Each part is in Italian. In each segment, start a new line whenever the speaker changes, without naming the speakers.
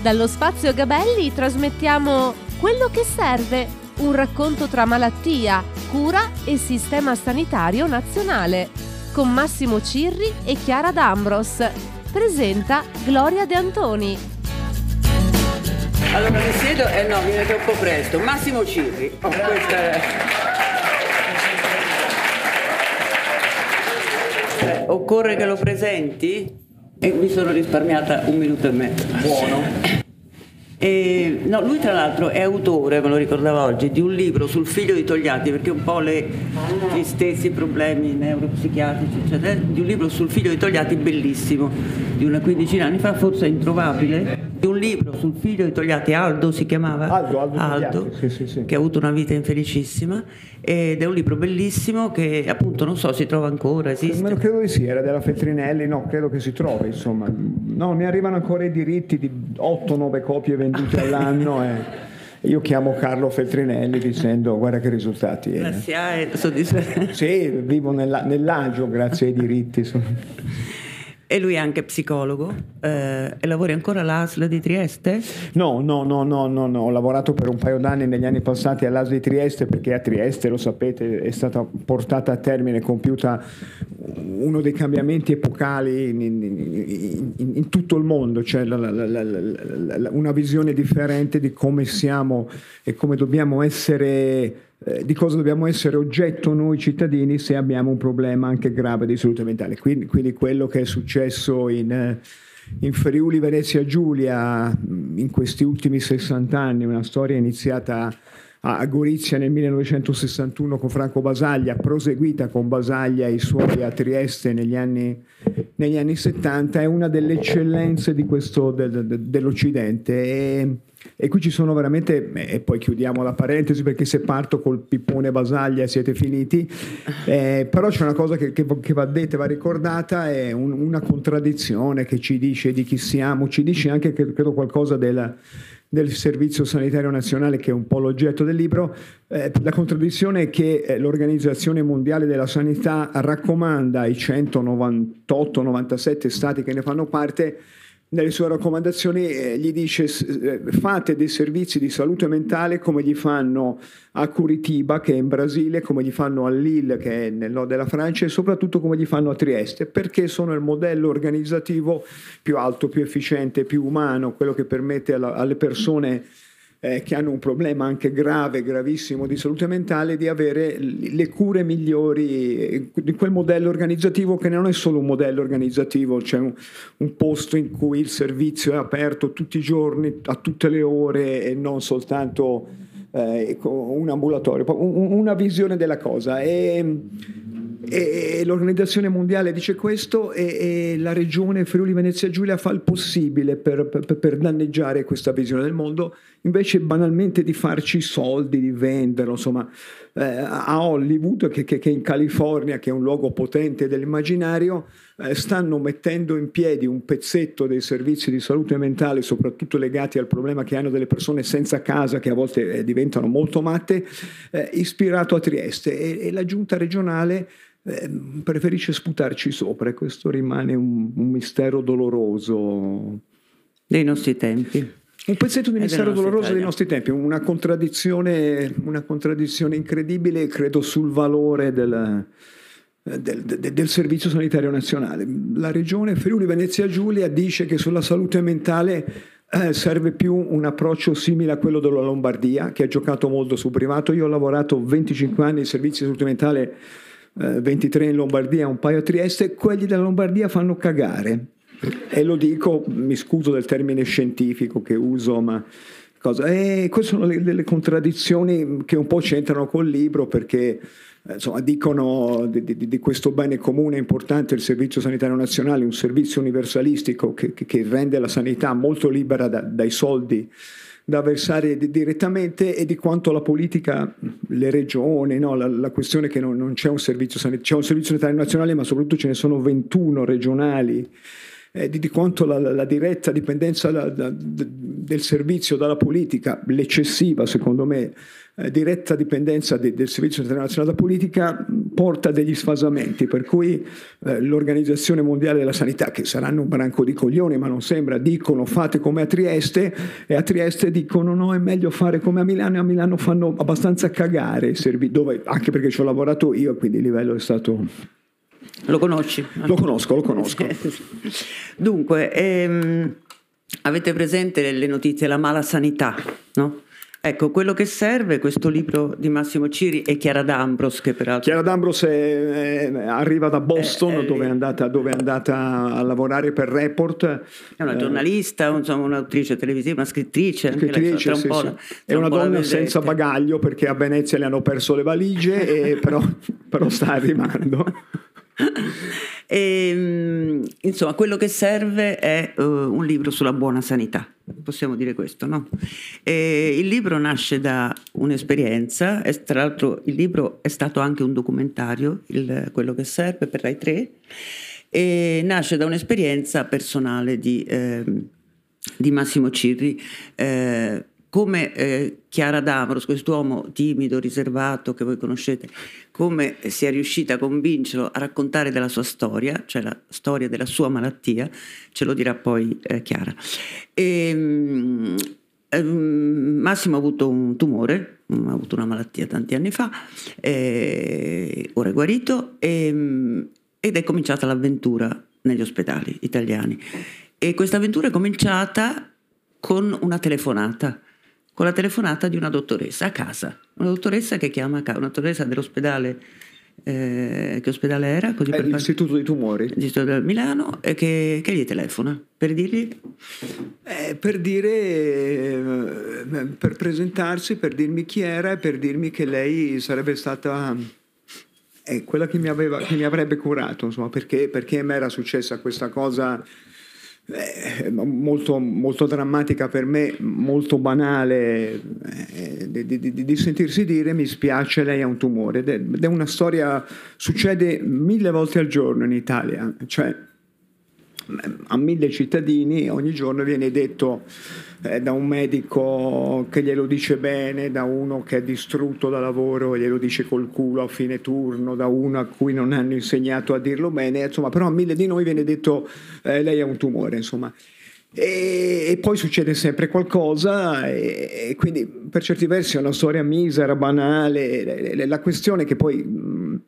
Dallo spazio Gabelli trasmettiamo Quello che serve, un racconto tra malattia, cura e sistema sanitario nazionale, con Massimo Cirri e Chiara D'Ambros. Presenta Gloria De Antoni.
Allora mi siedo e eh no, viene troppo presto. Massimo Cirri. Oh, questa è... Eh, occorre che lo presenti? E mi sono risparmiata un minuto e mezzo.
Buono.
E, no, lui tra l'altro è autore, me lo ricordavo oggi, di un libro sul figlio di Togliatti, perché un po' le, gli stessi problemi neuropsichiatrici, eccetera, di un libro sul figlio di Togliatti bellissimo, di una quindicina di anni fa, forse introvabile, di un libro sul figlio di Togliatti, Aldo si chiamava?
Aldo, Aldo,
Aldo
sì, sì, sì.
che ha avuto una vita infelicissima ed è un libro bellissimo che appunto non so si trova ancora, esiste.
Ma credo di sì, era della Feltrinelli, no, credo che si trovi, insomma. No, mi arrivano ancora i diritti di 8-9 copie vendute all'anno e io chiamo Carlo Feltrinelli dicendo guarda che risultati.
La SIAE soddisfa-
Sì, vivo nella, nell'agio grazie ai diritti.
E lui è anche psicologo eh, e lavori ancora all'ASL di Trieste?
No, no, no, no, no, no, ho lavorato per un paio d'anni negli anni passati all'ASL di Trieste perché a Trieste, lo sapete, è stata portata a termine, compiuta uno dei cambiamenti epocali in, in, in, in tutto il mondo, cioè la, la, la, una visione differente di come siamo e come dobbiamo essere eh, di cosa dobbiamo essere oggetto noi cittadini se abbiamo un problema anche grave di salute mentale. Quindi, quindi quello che è successo in, eh, in, Friuli Venezia Giulia in questi ultimi 60 anni, una storia iniziata a Gorizia nel 1961 con Franco Basaglia, proseguita con Basaglia e i suoi a Trieste negli anni, negli anni 70, è una delle eccellenze questo, de, de, dell'Occidente. E, e, qui ci sono veramente, e poi chiudiamo la parentesi perché se parto col pippone Basaglia siete finiti, eh, però c'è una cosa che, che, che, va detta, va ricordata, è un, una contraddizione che ci dice di chi siamo, ci dice anche, credo, qualcosa della del Servizio Sanitario Nazionale, che è un po' l'oggetto del libro, eh, la contraddizione è che eh, l'Organizzazione Mondiale della Sanità raccomanda ai 198-97 stati che ne fanno parte nelle sue raccomandazioni eh, gli dice eh, fate dei servizi di salute mentale come gli fanno a Curitiba che è in Brasile, come gli fanno a Lille che è nel nord della Francia e soprattutto come gli fanno a Trieste perché sono il modello organizzativo più alto, più efficiente, più umano, quello che permette alla, alle persone eh, che hanno un problema anche grave, gravissimo di salute mentale, di avere le cure migliori di quel modello organizzativo che non è solo un modello organizzativo, c'è un, un posto in cui il servizio è aperto tutti i giorni, a tutte le ore e non soltanto eh, un ambulatorio, una visione della cosa. E, e, l'Organizzazione Mondiale dice questo e, e la regione Friuli Venezia Giulia fa il possibile per, per, per, danneggiare questa visione del mondo, invece banalmente di farci soldi, di venderlo, insomma, eh, a Hollywood, che, che, che, in California, che è un luogo potente dell'immaginario, eh, stanno mettendo in piedi un pezzetto dei servizi di salute mentale, soprattutto legati al problema che hanno delle persone senza casa, che a volte eh, diventano molto matte, eh, ispirato a Trieste. E, e la giunta regionale eh, preferisce sputarci sopra e questo rimane un, un mistero doloroso
dei nostri tempi.
Un pezzetto di mistero doloroso Italia. dei nostri tempi, una contraddizione, una contraddizione incredibile, credo, sul valore del, del, del, del, Servizio Sanitario Nazionale. La regione Friuli Venezia Giulia dice che sulla salute mentale eh, serve più un approccio simile a quello della Lombardia, che ha giocato molto sul privato. Io ho lavorato 25 anni in servizio di salute mentale 23 eh, in Lombardia, un paio a Trieste, quelli della Lombardia fanno cagare. E lo dico, mi scuso del termine scientifico che uso, ma cosa. E queste sono le, delle contraddizioni che un po' c'entrano col libro perché eh, insomma, dicono di, di, di, questo bene comune importante il Servizio Sanitario Nazionale, un servizio universalistico che, che rende la sanità molto libera da, dai soldi da versare direttamente e di quanto la politica, le regioni, no? la, la, questione che non, non c'è un servizio sanitario, c'è un servizio sanitario nazionale ma soprattutto ce ne sono 21 regionali, eh, di, di, quanto la, la, diretta dipendenza da, da, del servizio dalla politica, l'eccessiva secondo me, eh, diretta dipendenza di, del Servizio Internazionale della Politica porta degli sfasamenti, per cui eh, l'Organizzazione Mondiale della Sanità, che saranno un branco di coglioni, ma non sembra, dicono fate come a Trieste e a Trieste dicono no, è meglio fare come a Milano e a Milano fanno abbastanza cagare, dove, anche perché ci ho lavorato io, quindi il livello è stato...
Lo conosci?
Lo conosco, lo conosco.
Dunque, ehm, avete presente le notizie della mala sanità, no? Ecco, quello che serve questo libro di Massimo Ciri e Chiara D'Ambros, che peraltro...
Chiara D'Ambros è, è, arriva da Boston, è, dove, è andata, dove, è andata, a lavorare per Report.
È una giornalista, insomma, un'autrice televisiva, una scrittrice.
Scrittrice, sì, sì. È una donna senza bagaglio, perché a Venezia le hanno perso le valigie, però, però sta arrivando.
E, ehm, insomma, quello che serve è uh, un libro sulla buona sanità, possiamo dire questo, no? E il libro nasce da un'esperienza, e tra l'altro il libro è stato anche un documentario, il, quello che serve per Rai 3, e nasce da un'esperienza personale di, eh, di Massimo Cirri. Eh, come eh, Chiara D'Amros, quest'uomo timido, riservato che voi conoscete, come sia riuscita a convincerlo a raccontare della sua storia, cioè la storia della sua malattia, ce lo dirà poi eh, Chiara. E, um, Massimo ha avuto un tumore, ha avuto una malattia tanti anni fa, eh, ora è guarito e, ed è cominciata l'avventura negli ospedali italiani. E questa avventura è cominciata con una telefonata con la telefonata di una dottoressa a casa, una dottoressa che chiama a casa, una dottoressa dell'ospedale eh, che ospedale era?
Così per l'Istituto dei Tumori.
L'Istituto di Milano, e che, che, gli telefona per dirgli?
Eh, per dire, eh, per presentarsi, per dirmi chi era e per dirmi che lei sarebbe stata eh, quella che mi, aveva, che mi avrebbe curato, insomma, perché, perché mi era successa questa cosa eh, molto, molto, drammatica per me, molto banale eh, di, di, di, sentirsi dire mi spiace, lei ha un tumore. Ed è una storia, succede mille volte al giorno in Italia, cioè a mille cittadini ogni giorno viene detto eh, da un medico che glielo dice bene, da uno che è distrutto da lavoro e glielo dice col culo a fine turno, da uno a cui non hanno insegnato a dirlo bene, insomma, però a mille di noi viene detto eh, lei ha un tumore, insomma. E, e, poi succede sempre qualcosa e, e, quindi per certi versi è una storia misera, banale, la questione che poi... Mh,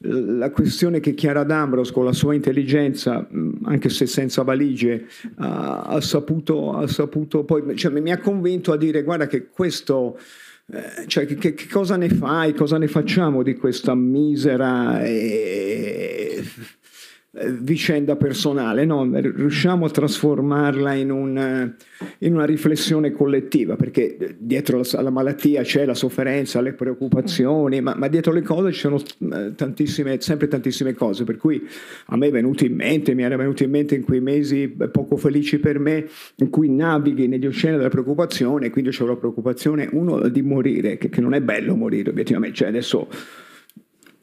la questione che Chiara D'Ambros con la sua intelligenza, anche se senza valigie, ha, ha, saputo, ha saputo, poi cioè, mi ha convinto a dire guarda che questo... Eh, cioè, che, che, cosa ne fai, cosa ne facciamo di questa misera e, vicenda personale, no? riusciamo a trasformarla in, un, in, una riflessione collettiva, perché dietro la, malattia c'è la sofferenza, le preoccupazioni, ma, ma, dietro le cose ci sono eh, tantissime, sempre tantissime cose, per cui a me è venuto in mente, mi era venuto in mente in quei mesi poco felici per me, in cui navighi negli oceani della preoccupazione, quindi c'è la preoccupazione, uno, di morire, che, che non è bello morire obiettivamente, cioè adesso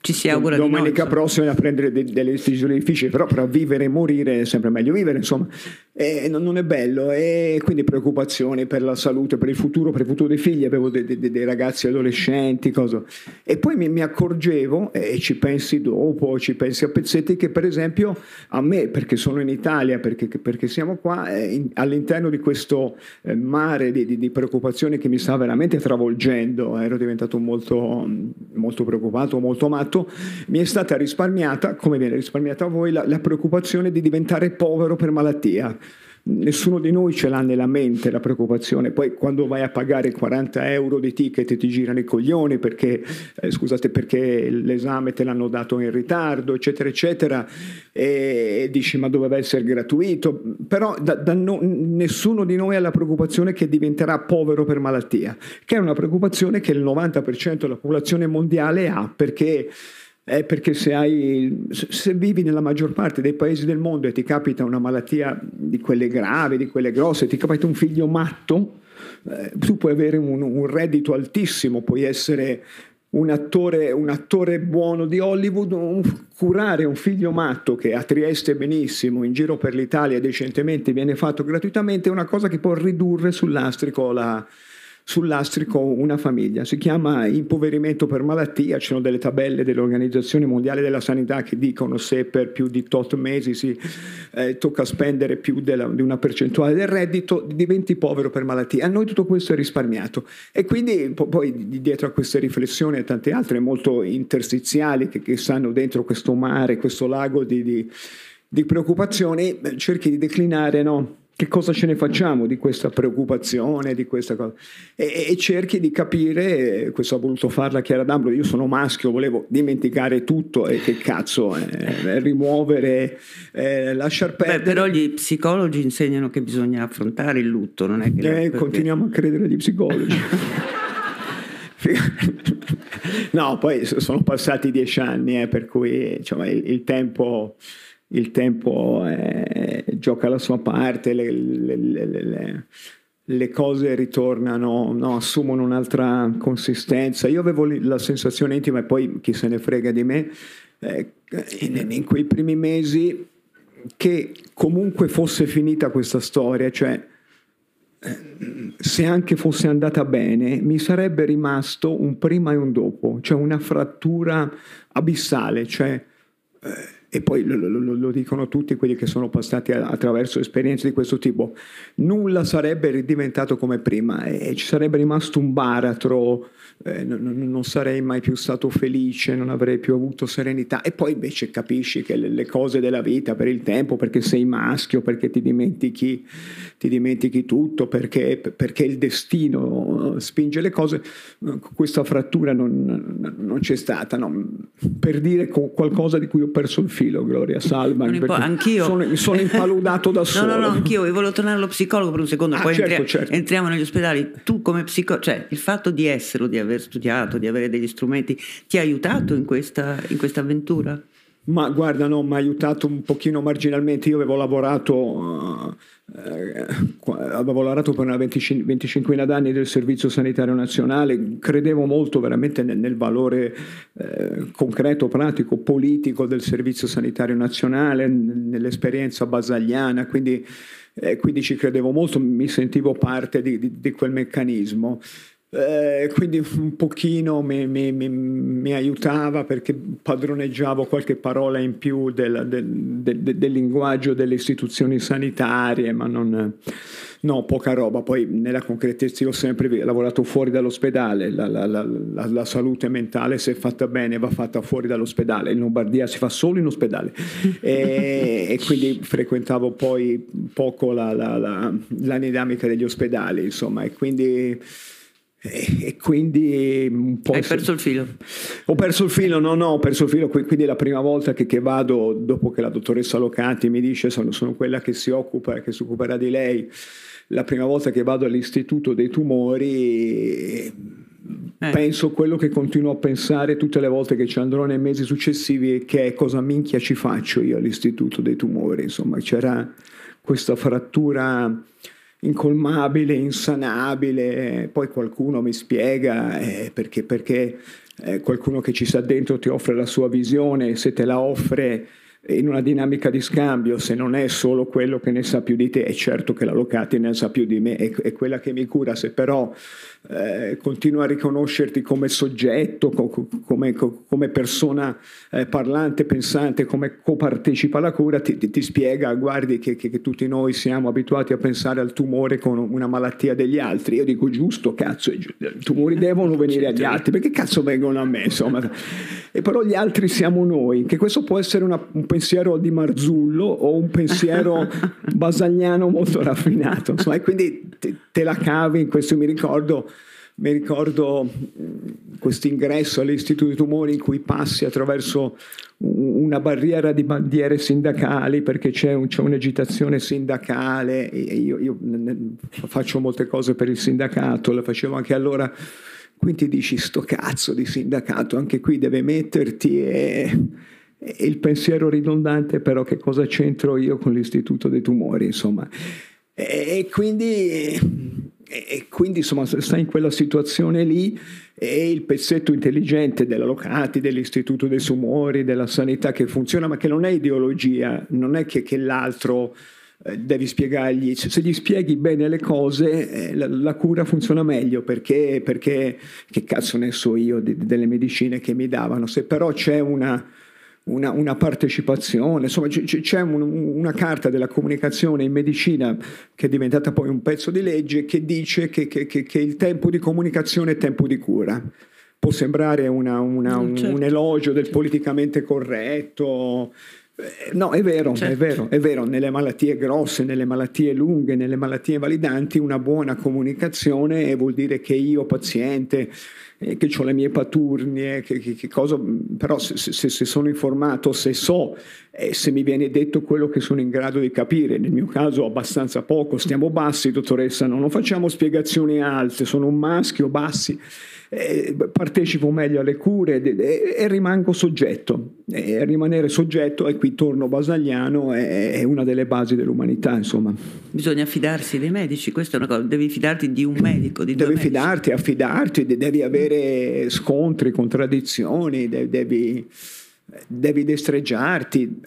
ci si augura
domenica
di
no, prossima a prendere de- delle decisioni difficili, però per vivere e morire è sempre meglio vivere, insomma, e non, non, è bello e quindi preoccupazioni per la salute, per il futuro, per il futuro dei figli, avevo dei, dei, dei ragazzi adolescenti, cosa. e poi mi, mi, accorgevo, e ci pensi dopo, ci pensi a pezzetti, che per esempio a me, perché sono in Italia, perché, perché siamo qua, eh, in, all'interno di questo eh, mare di, di, di, preoccupazioni che mi sta veramente travolgendo, ero diventato molto, molto preoccupato, molto matto, fatto mi è stata risparmiata, come viene risparmiata a voi, la, la preoccupazione di diventare povero per malattia nessuno di noi ce l'ha nella mente la preoccupazione, poi quando vai a pagare 40 euro di ticket ti girano i coglioni perché, eh, scusate, perché l'esame te l'hanno dato in ritardo, eccetera, eccetera, e, e dici ma doveva essere gratuito, però da, da no, nessuno di noi ha la preoccupazione che diventerà povero per malattia, che è una preoccupazione che il 90% della popolazione mondiale ha perché è perché se, hai, se, vivi nella maggior parte dei paesi del mondo e ti capita una malattia di quelle gravi, di quelle grosse, ti capita un figlio matto, eh, tu puoi avere un, un, reddito altissimo, puoi essere un attore, un attore buono di Hollywood, un, curare un figlio matto che a Trieste benissimo, in giro per l'Italia decentemente viene fatto gratuitamente, è una cosa che può ridurre sul lastrico una famiglia. Si chiama impoverimento per malattia, ci sono delle tabelle dell'Organizzazione Mondiale della Sanità che dicono se per più di tot mesi si eh, tocca spendere più della, di una percentuale del reddito, diventi povero per malattia. A noi tutto questo è risparmiato e quindi poi dietro a queste riflessioni e tante altre molto interstiziali che, che stanno dentro questo mare, questo lago di, di, di preoccupazioni, cerchi di declinare no? Che cosa ce ne facciamo di questa preoccupazione, di questa cosa? E, e cerchi di capire, questo ha voluto farla Chiara D'Ambro, io sono maschio, volevo dimenticare tutto e che cazzo, eh, rimuovere, eh, lasciar perdere.
Beh, però gli psicologi insegnano che bisogna affrontare il lutto, non è che...
Eh, continuiamo a credere agli psicologi. no, poi sono passati dieci anni, eh, per cui insomma, il, il tempo il tempo eh, gioca la sua parte, le, le, le, le cose ritornano, no, assumono un'altra consistenza. Io avevo la sensazione intima, e poi chi se ne frega di me, eh, in, in, quei primi mesi che comunque fosse finita questa storia, cioè eh, se anche fosse andata bene, mi sarebbe rimasto un prima e un dopo, cioè una frattura abissale, cioè eh, e poi lo, lo, lo, dicono tutti quelli che sono passati attraverso esperienze di questo tipo, nulla sarebbe ridiventato come prima e ci sarebbe rimasto un baratro eh, non, non, sarei mai più stato felice, non avrei più avuto serenità. E poi invece capisci che le, le cose della vita, per il tempo, perché sei maschio, perché ti dimentichi, ti dimentichi tutto, perché, perché, il destino spinge le cose, questa frattura non, non c'è stata. No? Per dire qualcosa di cui ho perso il filo, Gloria Salva.
Anch'io.
Sono, sono impaludato da solo.
No, no, no, anch'io. Io volevo tornare allo psicologo per un secondo, ah, poi certo, entri- certo. entriamo negli ospedali. Tu come psicologo, cioè il fatto di essere, di aver studiato, di avere degli strumenti, ti ha aiutato in questa, in questa avventura?
Ma guarda, no, mi ha aiutato un pochino marginalmente. Io avevo lavorato, eh, avevo lavorato per una 25, 25 d'anni del Servizio Sanitario Nazionale, credevo molto veramente nel, nel valore eh, concreto, pratico, politico del Servizio Sanitario Nazionale, nell'esperienza basagliana, quindi, eh, quindi ci credevo molto, mi sentivo parte di, di, di quel meccanismo. Eh, quindi un pochino mi, mi, mi, mi, aiutava perché padroneggiavo qualche parola in più del, del, del, del linguaggio delle istituzioni sanitarie, ma non, no, poca roba. Poi nella concretezza io ho sempre lavorato fuori dall'ospedale, la, la, la, la, salute mentale se è fatta bene va fatta fuori dall'ospedale, in Lombardia si fa solo in ospedale. E, e quindi frequentavo poi poco la, dinamica degli ospedali, insomma, e quindi e quindi un po'...
Hai perso il filo?
Ho perso il filo, no, no, ho perso il filo, quindi è la prima volta che, che vado, dopo che la dottoressa Locati mi dice sono, sono quella che si occupa, che si occuperà di lei, la prima volta che vado all'Istituto dei Tumori... Eh. Penso quello che continuo a pensare tutte le volte che ci andrò nei mesi successivi che è cosa minchia ci faccio io all'Istituto dei Tumori. Insomma, c'era questa frattura incolmabile, insanabile, poi qualcuno mi spiega eh, perché, perché eh, qualcuno che ci sta dentro ti offre la sua visione, se te la offre in una dinamica di scambio, se non è solo quello che ne sa più di te, è certo che la Locati ne sa più di me, è, è quella che mi cura, se però eh, continua a riconoscerti come soggetto, come, come persona eh, parlante, pensante, come copartecipa alla cura, ti, ti, ti spiega, guardi che, che, che, tutti noi siamo abituati a pensare al tumore con una malattia degli altri. Io dico giusto, cazzo, i tumori devono venire agli altri, perché cazzo vengono a me? Insomma. E però gli altri siamo noi, che questo può essere una, un pensiero di Marzullo o un pensiero basagliano molto raffinato. Insomma, e quindi te, te la cavi in questo, mi ricordo mi ricordo questo ingresso all'Istituto di Tumori in cui passi attraverso una barriera di bandiere sindacali perché c'è, un, c'è un'agitazione sindacale e io, io, faccio molte cose per il sindacato, le facevo anche allora, quindi dici sto cazzo di sindacato, anche qui deve metterti e il pensiero ridondante però che cosa c'entro io con l'Istituto dei Tumori, insomma. E, quindi e quindi insomma sta in quella situazione lì e il pezzetto intelligente della Locati, dell'Istituto dei Sumori, della sanità che funziona, ma che non è ideologia, non è che, che l'altro eh, devi spiegargli, se gli spieghi bene le cose, eh, la, la, cura funziona meglio perché, perché che cazzo ne so io di, delle medicine che mi davano, se però c'è una, una, una partecipazione, insomma c- c'è un, una carta della comunicazione in medicina che è diventata poi un pezzo di legge che dice che, che, che, che il tempo di comunicazione è tempo di cura può sembrare una, una, un, certo. un, elogio del politicamente corretto, eh, no, è vero, certo. è vero, è vero, nelle malattie grosse, nelle malattie lunghe, nelle malattie invalidanti una buona comunicazione vuol dire che io paziente, eh, che ho le mie paturnie, che, che, che cosa, però se, se, se, sono informato, se so, eh, se mi viene detto quello che sono in grado di capire, nel mio caso abbastanza poco, stiamo bassi dottoressa, no? non facciamo spiegazioni alte, sono un maschio, bassi eh, partecipo meglio alle cure e, rimango soggetto. E rimanere soggetto, e qui torno basagliano, è, è, una delle basi dell'umanità. Insomma.
Bisogna fidarsi dei medici, questa è una cosa, devi fidarti di un medico. Di
devi fidarti, affidarti, devi avere scontri, contraddizioni, devi devi destreggiarti,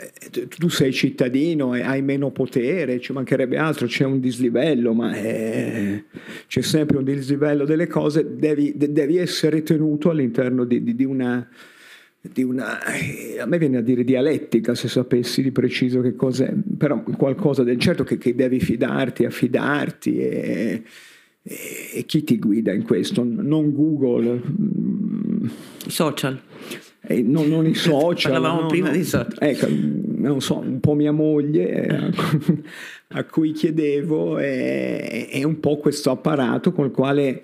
tu sei cittadino e hai meno potere, ci mancherebbe altro, c'è un dislivello, ma è, c'è sempre un dislivello delle cose, devi, devi essere tenuto all'interno di, di, di, una, di, una, a me viene a dire dialettica se sapessi di preciso che cos'è, però qualcosa del certo che, che devi fidarti, affidarti e, e, e chi ti guida in questo, non Google.
Social
eh, non, non, i social.
Parlavamo
no,
prima
no.
di social.
Ecco, non so, un po' mia moglie eh, a cui chiedevo è, è, un po' questo apparato col quale eh,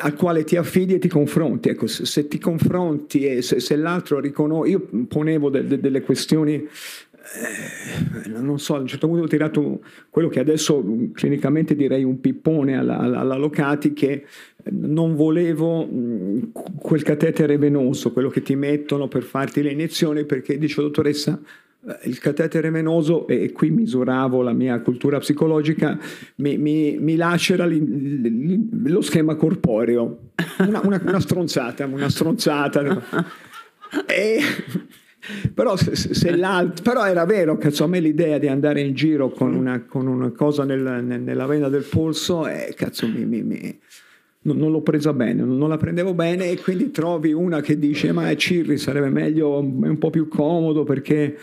al quale ti affidi e ti confronti. Ecco, se, se ti confronti e se, se l'altro riconosce, io ponevo de, de, delle questioni, eh, non so, a un certo punto ho tirato quello che adesso clinicamente direi un pippone alla, alla, alla Locati che non volevo mm, quel catetere venoso, quello che ti mettono per farti le iniezioni, perché dice dottoressa, eh, il catetere venoso, e qui misuravo la mia cultura psicologica, mi, mi, mi lacera lo schema corporeo. Una, una, una stronzata, una stronzata. E, però, se, se però, era vero che a me l'idea di andare in giro con una, con una cosa nel, nella vena del polso, eh, cazzo, mi, mi, mi non, l'ho presa bene, non la prendevo bene e quindi trovi una che dice ma Cirri sarebbe meglio, è un po' più comodo perché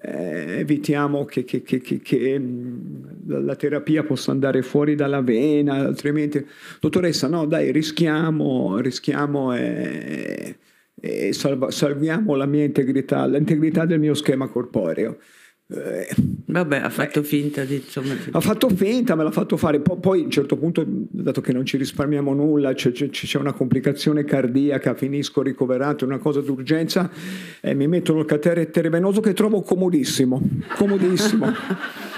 eh, evitiamo che, che, che, che mm, la terapia possa andare fuori dalla vena, altrimenti dottoressa no dai rischiamo, rischiamo e, e salva, salviamo la mia integrità, l'integrità del mio schema corporeo.
Eh, Vabbè, ha fatto finta di insomma.
Ha fatto finta, me l'ha fatto fare. Poi, poi, a un certo punto, dato che non ci risparmiamo nulla, c'è, c'è, c'è una complicazione cardiaca, finisco ricoverato, una cosa d'urgenza, e mi mettono il catetere venoso che trovo comodissimo. Comodissimo.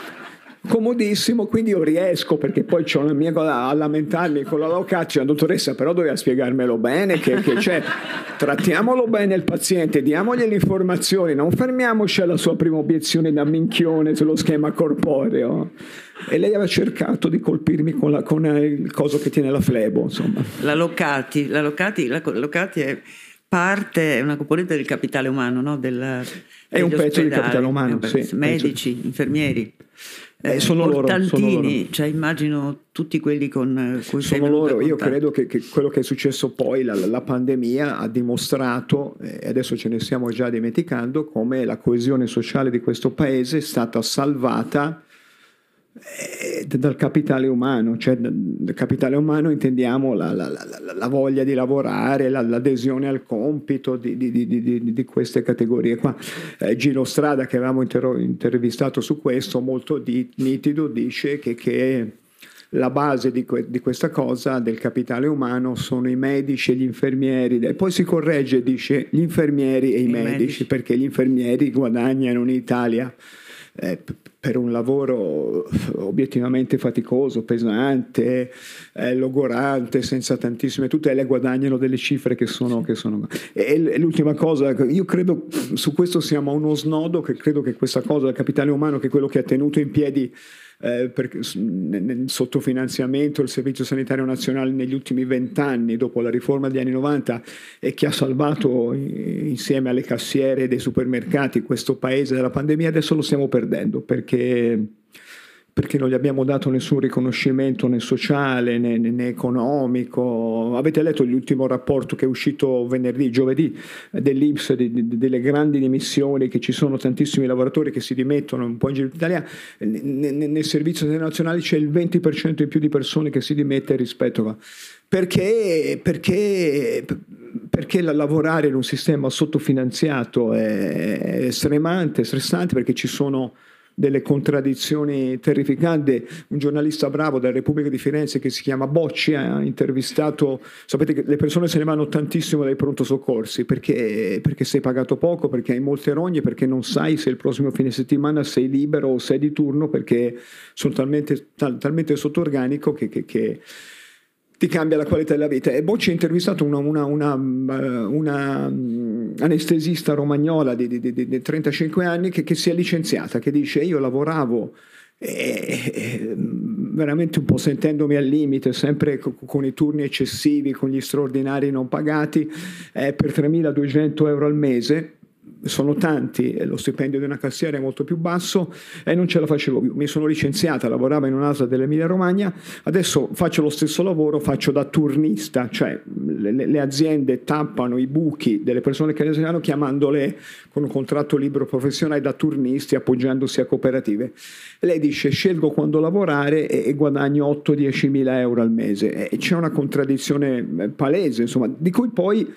comodissimo, quindi io riesco perché poi ho la mia cosa a lamentarmi con la locaccia, la dottoressa però doveva spiegarmelo bene che, che c'è, trattiamolo bene il paziente, diamogli le informazioni, non fermiamoci alla sua prima obiezione da minchione sullo schema corporeo. E lei aveva cercato di colpirmi con, la, con il coso che tiene la flebo, insomma.
La Locati, la Locati, la Locati è parte, è una componente del capitale umano, no? Del,
è un pezzo di capitale umano, sì,
medici, penso. infermieri.
Eh, sono loro, sono loro.
cioè immagino tutti quelli con eh, cui
sono loro. Io credo che, che, quello che è successo poi, la, la pandemia ha dimostrato, e adesso ce ne stiamo già dimenticando, come la coesione sociale di questo paese è stata salvata eh, dal capitale umano, cioè dal capitale umano intendiamo la, la, la, la voglia di lavorare, l'adesione al compito di, di, di, di queste categorie qua. Eh, Gino Strada che avevamo inter- intervistato su questo, molto nitido, dice che, che la base di, que- di, questa cosa del capitale umano sono i medici e gli infermieri, e poi si corregge dice gli infermieri e i, I medici, medici, perché gli infermieri guadagnano in Italia. Eh, per un lavoro obiettivamente faticoso, pesante, eh, logorante, senza tantissime tutele, guadagnano delle cifre che sono... Che sono e l'ultima cosa, io credo, su questo siamo a uno snodo, che credo che questa cosa del capitale umano, che è quello che ha tenuto in piedi eh, per, nel sottofinanziamento del Servizio Sanitario Nazionale negli ultimi vent'anni, dopo la riforma degli anni 90, e che ha salvato insieme alle cassiere dei supermercati questo paese dalla pandemia, adesso lo stiamo perdendo perché perché non gli abbiamo dato nessun riconoscimento né sociale né, né economico. Avete letto l'ultimo rapporto che è uscito venerdì, giovedì, dell'Inps, di, di, delle grandi dimissioni, che ci sono tantissimi lavoratori che si dimettono un po' in giro d'Italia. Nel, servizio internazionale c'è il 20% in più di persone che si dimette rispetto a... Perché, perché, perché lavorare in un sistema sottofinanziato è, è stremante, stressante, perché ci sono delle contraddizioni terrificanti. Un giornalista bravo della Repubblica di Firenze che si chiama Bocci ha intervistato, sapete che le persone se ne vanno tantissimo dai pronto soccorsi perché, perché sei pagato poco, perché hai molte rogne, perché non sai se il prossimo fine settimana sei libero o sei di turno perché sono talmente, tal, talmente sotto organico che, che, che ti cambia la qualità della vita. E Bocci ha intervistato una, una, una, eh, una mm, anestesista romagnola di, di, di, di 35 anni che, che, si è licenziata, che dice io lavoravo e, e, veramente un po' sentendomi al limite, sempre con, con i turni eccessivi, con gli straordinari non pagati, eh, per 3.200 euro al mese sono tanti, lo stipendio di una cassiera è molto più basso e non ce la facevo più. Mi sono licenziata, lavoravo in un'ASA dell'Emilia Romagna, adesso faccio lo stesso lavoro, faccio da turnista, cioè le, le aziende tappano i buchi delle persone che hanno chiamandole con un contratto libero professionale da turnisti appoggiandosi a cooperative. lei dice scelgo quando lavorare e, e guadagno 8-10 mila euro al mese. E c'è una contraddizione eh, palese, insomma, di cui poi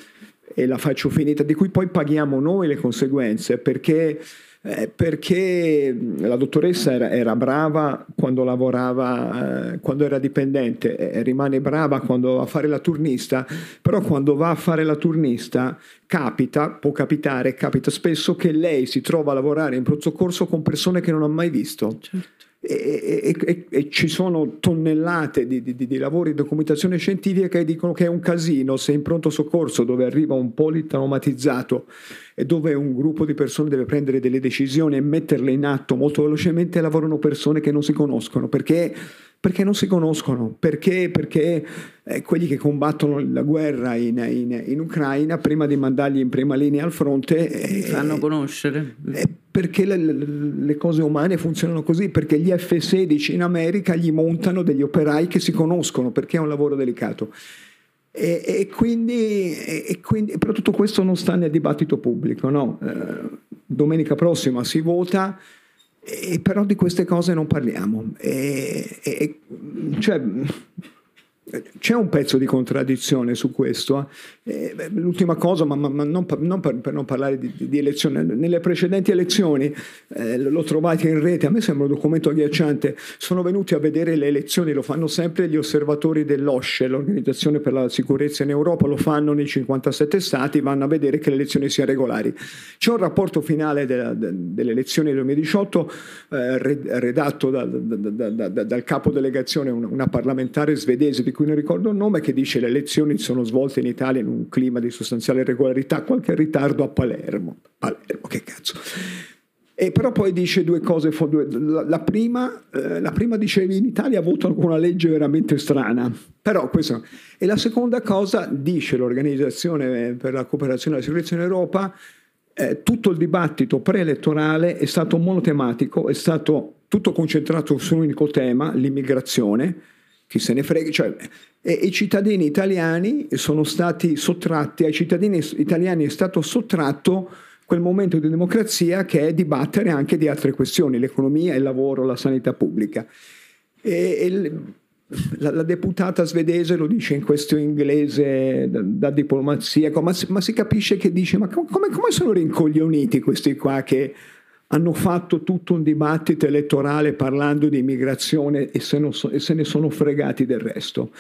e la faccio finita, di cui poi paghiamo noi le conseguenze, perché, eh, perché la dottoressa era, era, brava quando lavorava, eh, quando era dipendente, e rimane brava quando va a fare la turnista, però quando va a fare la turnista capita, può capitare, capita spesso che lei si trova a lavorare in pronto soccorso con persone che non ha mai visto. Certo e, e, e, ci sono tonnellate di, di, di, lavori di documentazione scientifica che dicono che è un casino se in pronto soccorso dove arriva un politraumatizzato e dove un gruppo di persone deve prendere delle decisioni e metterle in atto molto velocemente lavorano persone che non si conoscono perché perché non si conoscono, perché, perché eh, quelli che combattono la guerra in, in, in, Ucraina, prima di mandarli in prima linea al fronte,
eh, fanno conoscere.
Eh, perché le, le, cose umane funzionano così, perché gli F-16 in America gli montano degli operai che si conoscono, perché è un lavoro delicato. E, e, quindi, e, quindi, però tutto questo non sta nel dibattito pubblico. No? Eh, domenica prossima si vota e però di queste cose non parliamo. E, e, cioè, c'è un pezzo di contraddizione su questo. Eh, l'ultima cosa, ma, ma non, non per, per, non parlare di, di, elezioni, nelle precedenti elezioni eh, l'ho trovato in rete, a me sembra un documento agghiacciante, sono venuti a vedere le elezioni, lo fanno sempre gli osservatori dell'OSCE, l'Organizzazione per la Sicurezza in Europa, lo fanno nei 57 stati, vanno a vedere che le elezioni siano regolari. C'è un rapporto finale della, delle elezioni del 2018 eh, redatto da, da, da, dal capo delegazione, una, una parlamentare svedese di cui non ricordo il nome, che dice le elezioni sono svolte in Italia in un clima di sostanziale regolarità, qualche ritardo a Palermo. Palermo, che cazzo. E però poi dice due cose. La, prima, eh, la prima dice in Italia votano con una legge veramente strana. Però questo. E la seconda cosa dice l'Organizzazione per la cooperazione e la sicurezza in Europa, eh, tutto il dibattito preelettorale è stato monotematico, è stato tutto concentrato su un unico tema, l'immigrazione chi se ne frega, cioè, e i cittadini italiani sono stati sottratti, ai cittadini italiani è stato sottratto quel momento di democrazia che è dibattere anche di altre questioni, l'economia, il lavoro, la sanità pubblica. E, e la, la, deputata svedese lo dice in questo inglese da, da diplomazia, ma, ma, si capisce che dice, ma come, come sono rincoglioniti questi qua che hanno fatto tutto un dibattito elettorale parlando di immigrazione e se, so, e se ne sono fregati del resto.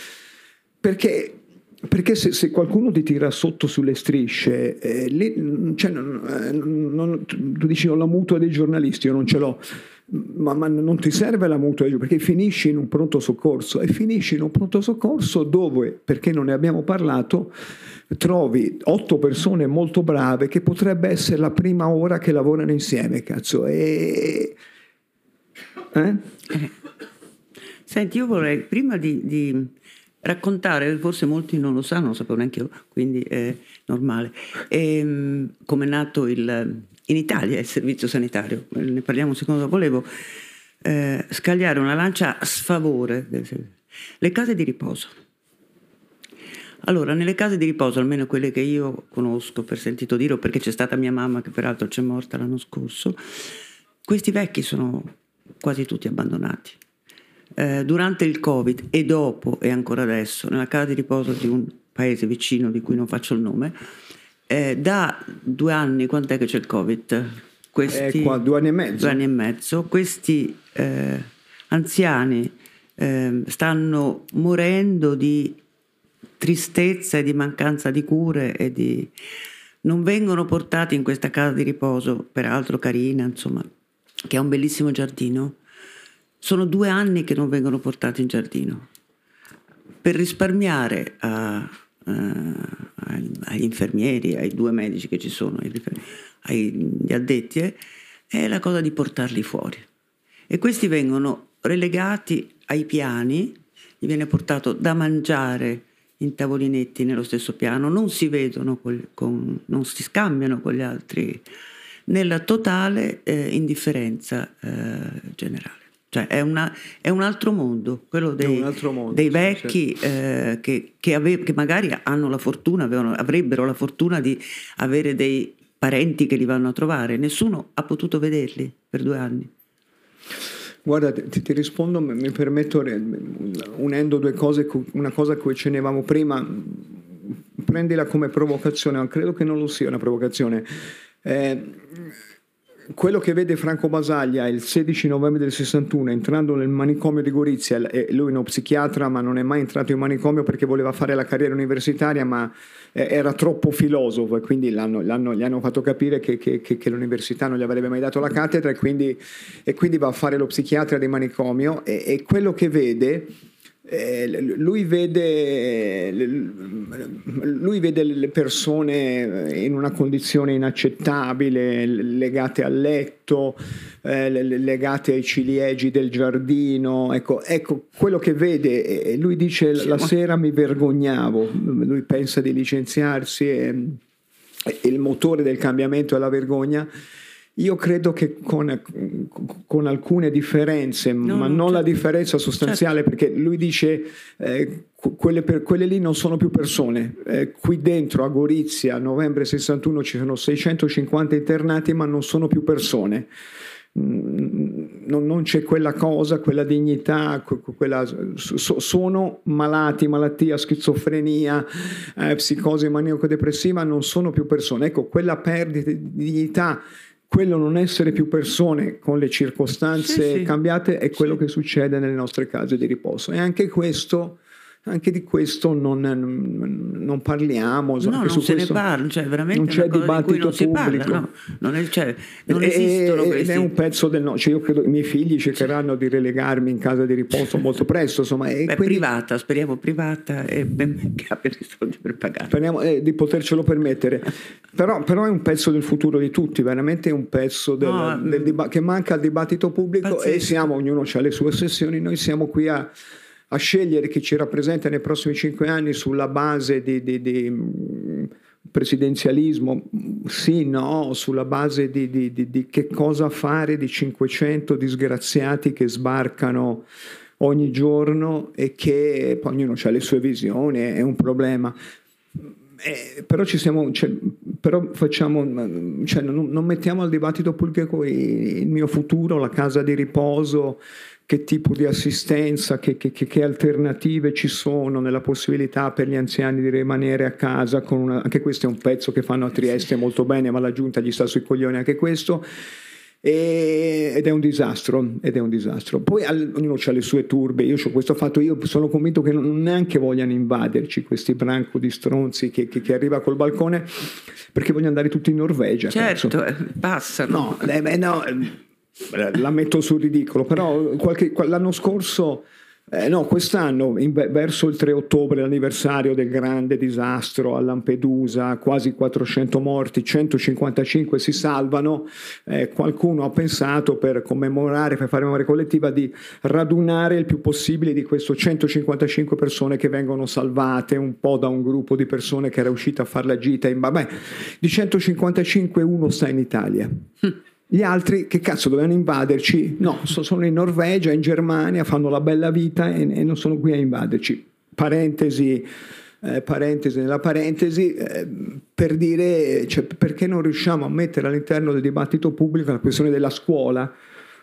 Perché perché se, se, qualcuno ti tira sotto sulle strisce, eh, lì, cioè, non, eh, non, tu dici ho la mutua dei giornalisti, io non ce l'ho, ma, ma, non ti serve la mutua perché finisci in un pronto soccorso e finisci in un pronto soccorso dove, perché non ne abbiamo parlato, trovi otto persone molto brave che potrebbe essere la prima ora che lavorano insieme, cazzo. E...
Eh? Senti, io vorrei prima di, di, raccontare, forse molti non lo sanno, lo sapevo neanche io, quindi è normale, ehm, come è nato il, in Italia il servizio sanitario, ne parliamo secondo volevo eh, scagliare una lancia a sfavore. Le case di riposo. Allora, nelle case di riposo, almeno quelle che io conosco per sentito dire, o perché c'è stata mia mamma che peraltro c'è morta l'anno scorso, questi vecchi sono quasi tutti abbandonati. Eh, durante il Covid e dopo e ancora adesso, nella casa di riposo di un paese vicino di cui non faccio il nome, eh, da due anni, quant'è che c'è il Covid?
Questi, qua, due anni e mezzo.
Due anni e mezzo. Questi eh, anziani ehm, stanno morendo di tristezza e di mancanza di cure e di... non vengono portati in questa casa di riposo, peraltro carina, insomma, che ha un bellissimo giardino. Sono due anni che non vengono portati in giardino. Per risparmiare a, agli infermieri, ai due medici che ci sono, agli addetti, eh, è la cosa di portarli fuori. E questi vengono relegati ai piani, gli viene portato da mangiare in tavolinetti nello stesso piano, non si vedono, con, con, non si scambiano con gli altri, nella totale eh, indifferenza eh, generale. Cioè è, una, è, un altro mondo, quello dei, mondo, dei vecchi certo. eh, che, che, ave, che, magari hanno la fortuna, avevano, avrebbero la fortuna di avere dei parenti che li vanno a trovare. Nessuno ha potuto vederli per due anni.
Guarda, ti, ti, rispondo, mi permetto, unendo due cose, una cosa a cui cenevamo prima, prendila come provocazione, ma credo che non lo sia una provocazione. Eh, quello che vede Franco Basaglia il 16 novembre del 61 entrando nel manicomio di Gorizia, lui è uno psichiatra ma non è mai entrato in manicomio perché voleva fare la carriera universitaria ma eh, era troppo filosofo e quindi l'hanno, l'hanno, gli hanno fatto capire che, che, che, che, l'università non gli avrebbe mai dato la cattedra e quindi, e quindi va a fare lo psichiatra di manicomio e, e quello che vede lui, vede, lui vede le persone in una condizione inaccettabile, legate al letto, eh, legate ai ciliegi del giardino. Ecco, ecco quello che vede, lui dice la sera mi vergognavo, lui pensa di licenziarsi e il motore del cambiamento è la vergogna io credo che con, con alcune differenze, no, ma non certo. la differenza sostanziale, certo. perché lui dice eh, quelle, per, quelle, lì non sono più persone. Eh, qui dentro a Gorizia, a novembre 61, ci sono 650 internati, ma non sono più persone. Mm, non, non c'è quella cosa, quella dignità, quella, so, sono malati, malattia, schizofrenia, eh, psicosi maniaco-depressiva, non sono più persone. Ecco, quella perdita di dignità quello non essere più persone con le circostanze sì, sì. cambiate è quello sì. che succede nelle nostre case di riposo. E anche questo anche di questo non, non parliamo.
No, non se ne parla, cioè veramente
non c'è dibattito
non
pubblico.
Parla, no, non, è, cioè, non esistono
ed è un pezzo del no. Cioè io credo i miei figli cercheranno di relegarmi in casa di riposo molto presto. Insomma,
e Beh, quindi, privata, speriamo privata e ben che abbia i soldi per pagare.
Speriamo eh, di potercelo permettere. però, però, è un pezzo del futuro di tutti, veramente un pezzo del, no, del diba- che manca al dibattito pubblico pazzesco. e siamo, ognuno ha le sue ossessioni, noi siamo qui a a scegliere chi ci rappresenta nei prossimi cinque anni sulla base di, di, di mm, presidenzialismo, sì, no, sulla base di, di, che cosa fare di 500 disgraziati che sbarcano ogni giorno e che poi ognuno ha le sue visioni, è un problema. Eh, però ci siamo, cioè, però facciamo, cioè, non, non, mettiamo al dibattito pubblico il mio futuro, la casa di riposo, che tipo di assistenza, che, che, che, alternative ci sono nella possibilità per gli anziani di rimanere a casa. Una, anche questo è un pezzo che fanno a Trieste molto bene, ma la giunta gli sta sui coglioni anche questo. E, ed è un disastro, ed è un disastro. Poi al, ognuno ha le sue turbe, io ho questo fatto, io sono convinto che non neanche vogliano invaderci questi branco di stronzi che, che, che arriva col balcone perché vogliono andare tutti in Norvegia.
Certo, penso. Eh, passano.
No, eh, beh, no la metto sul ridicolo, però qualche, l'anno scorso, eh, no, quest'anno, in, verso il 3 ottobre, l'anniversario del grande disastro a Lampedusa, quasi 400 morti, 155 si salvano, eh, qualcuno ha pensato per commemorare, per fare memoria collettiva, di radunare il più possibile di queste 155 persone che vengono salvate un po' da un gruppo di persone che era uscito a fare la gita in... Vabbè, di 155 uno sta in Italia. Gli altri che cazzo dovevano invaderci? No, sono in Norvegia, in Germania, fanno la bella vita e, e non sono qui a invaderci. Parentesi, eh, parentesi nella parentesi, eh, per dire cioè, perché non riusciamo a mettere all'interno del dibattito pubblico la questione della scuola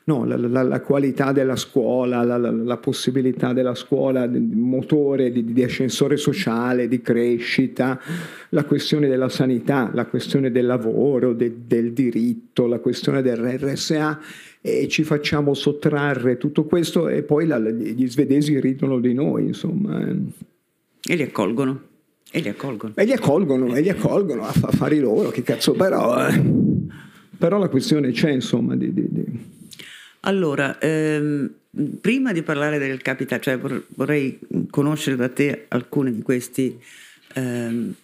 no, la, la, la, qualità della scuola, la, la possibilità della scuola, di motore di, di, ascensore sociale, di crescita, la questione della sanità, la questione del lavoro, de, del diritto, la questione del RSA e ci facciamo sottrarre tutto questo e poi gli svedesi ridono di noi, insomma.
E li accolgono. E li accolgono.
E li accolgono, e li accolgono a affari loro, che cazzo, però, eh. però la questione c'è, insomma, di, di, di
allora, ehm, prima di parlare del capitale, cioè vorrei conoscere da te alcune di queste ehm,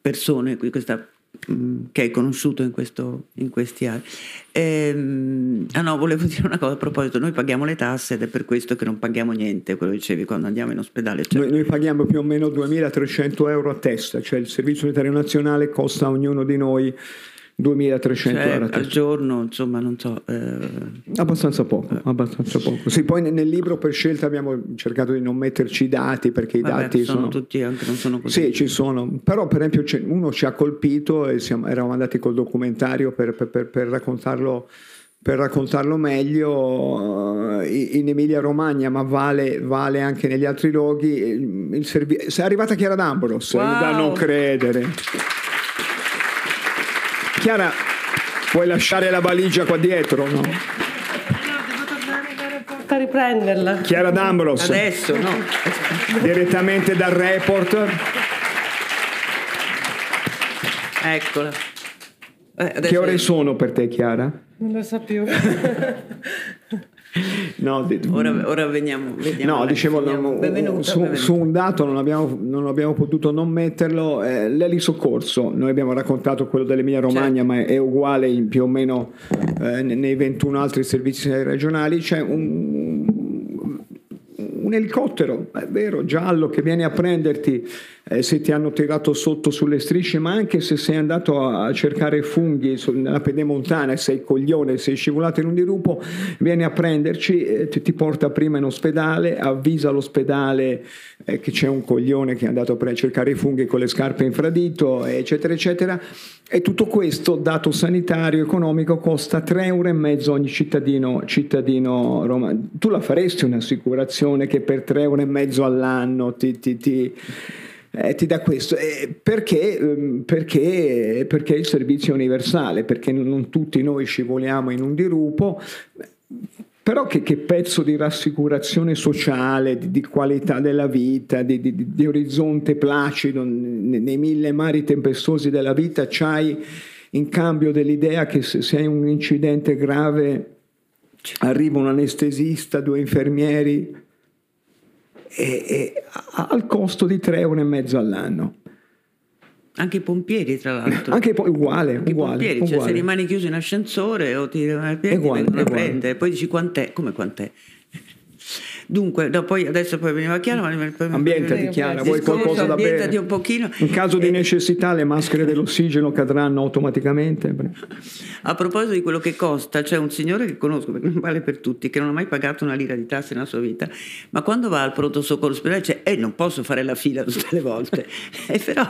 persone questa, mm, che hai conosciuto in, questo, in questi anni. Ehm, ah no, volevo dire una cosa a proposito, noi paghiamo le tasse ed è per questo che non paghiamo niente, quello dicevi quando andiamo in ospedale.
Cioè... Noi, noi, paghiamo più o meno 2.300 euro a testa, cioè il Servizio Unitario Nazionale costa a ognuno di noi 2300
cioè, al giorno, insomma, non so. Eh...
Abbastanza poco, abbastanza poco. Sì, poi nel libro per scelta abbiamo cercato di non metterci i dati perché i
Vabbè,
dati
sono,
sono
tutti anche non sono così.
Sì, ci sono. Però per esempio uno ci ha colpito e siamo, eravamo andati col documentario per, per, per, per raccontarlo per raccontarlo meglio eh, in Emilia Romagna, ma vale, vale anche negli altri luoghi. Il, il servi- è arrivata Chiara D'Ambros, wow. da non credere. Chiara, puoi lasciare la valigia qua dietro? No?
a riprenderla.
Chiara D'Ambros.
Adesso, no.
Direttamente dal report.
Eccola.
Eh, che ore sono per te, Chiara?
Non lo so più.
No, ora, ora veniamo, vediamo.
No, dicevo, veniamo, benvenuta, su, benvenuta. su, un dato non abbiamo, non abbiamo potuto non metterlo, eh, l'elisoccorso, noi abbiamo raccontato quello dell'Emilia Romagna, certo. ma è uguale in più o meno eh, nei 21 altri servizi regionali, c'è un, un elicottero, è vero, giallo, che viene a prenderti eh, se ti hanno tirato sotto sulle strisce, ma anche se sei andato a cercare funghi nella pedemontana e sei coglione, sei scivolato in un dirupo, viene a prenderci, eh, ti, ti, porta prima in ospedale, avvisa l'ospedale eh, che c'è un coglione che è andato a cercare i funghi con le scarpe infradito, eccetera, eccetera. E tutto questo, dato sanitario, economico, costa 3,5 euro ogni cittadino, cittadino romano. Tu la faresti un'assicurazione che per 3,5 euro all'anno ti, ti, ti eh, ti dà questo. Eh, perché, ehm, perché, perché il servizio è universale, perché non tutti noi scivoliamo in un dirupo. Però che, che, pezzo di rassicurazione sociale, di, di qualità della vita, di, di, di, orizzonte placido nei mille mari tempestosi della vita c'hai in cambio dell'idea che se, se hai un incidente grave arriva un anestesista, due infermieri, e, e, al costo di 3,5 euro all'anno.
Anche i pompieri, tra l'altro.
Anche uguale,
Anche
uguale,
pompieri,
uguale.
Cioè se rimani chiuso in ascensore o ti, uguale, ti vengono a prendere, poi dici quant'è, come quant'è? Dunque, no, poi adesso poi veniva chiaro, ma
poi ambientati chiara, vuoi qualcosa da bere?
un pochino.
In caso di necessità le maschere dell'ossigeno cadranno automaticamente.
A proposito di quello che costa, c'è un signore che conosco, perché non vale per tutti, che non ha mai pagato una lira di tasse nella sua vita, ma quando va al pronto soccorso ospedale dice, eh, non posso fare la fila tutte le volte. e però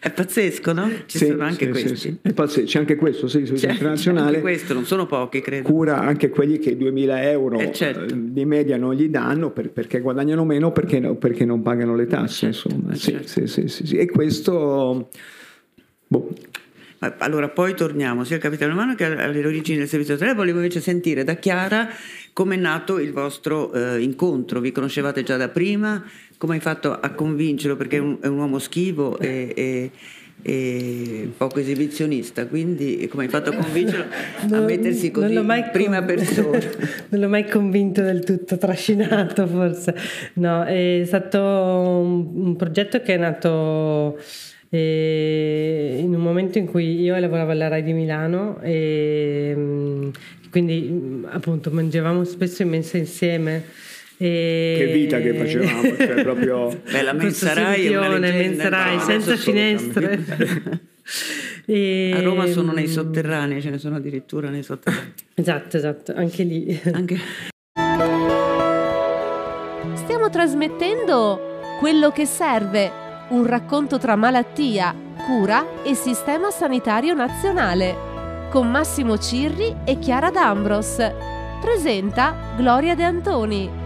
è pazzesco, no? Ci sì, sono anche sì, questi. Sì,
è pazzesco, c'è anche questo, sì, c'è, internazionale. C'è
anche questo, non sono pochi, credo.
Cura anche quelli che 2000 euro eh, certo. di media non gli danno meno per, perché guadagnano meno perché, perché, non pagano le tasse, certo, insomma. Certo. Sì, sì, sì, sì, E questo... Boh.
Allora, poi torniamo sia al capitano umano che alle origini del servizio tele. Volevo invece sentire da Chiara come è nato il vostro eh, incontro. Vi conoscevate già da prima? Come hai fatto a convincerlo? Perché è un, è un uomo schivo e e poco esibizionista, quindi come hai fatto a convincerlo a mettersi così in prima con... persona?
non l'ho mai convinto del tutto, trascinato forse. No, è stato un, un progetto che è nato eh, in un momento in cui io lavoravo alla RAI di Milano e mm, quindi appunto mangiavamo spesso in mensa insieme
e... Che vita che facevamo, cioè proprio...
Beh, la mensa Rai è una
mensa Rai, senza finestre. E,
A Roma sono nei sotterranei, ce ne sono addirittura nei sotterranei.
Esatto, esatto, anche lì.
Anche...
Stiamo trasmettendo quello che serve, un racconto tra malattia, cura e sistema sanitario nazionale, con Massimo Cirri e Chiara D'Ambros. Presenta Gloria De Antoni.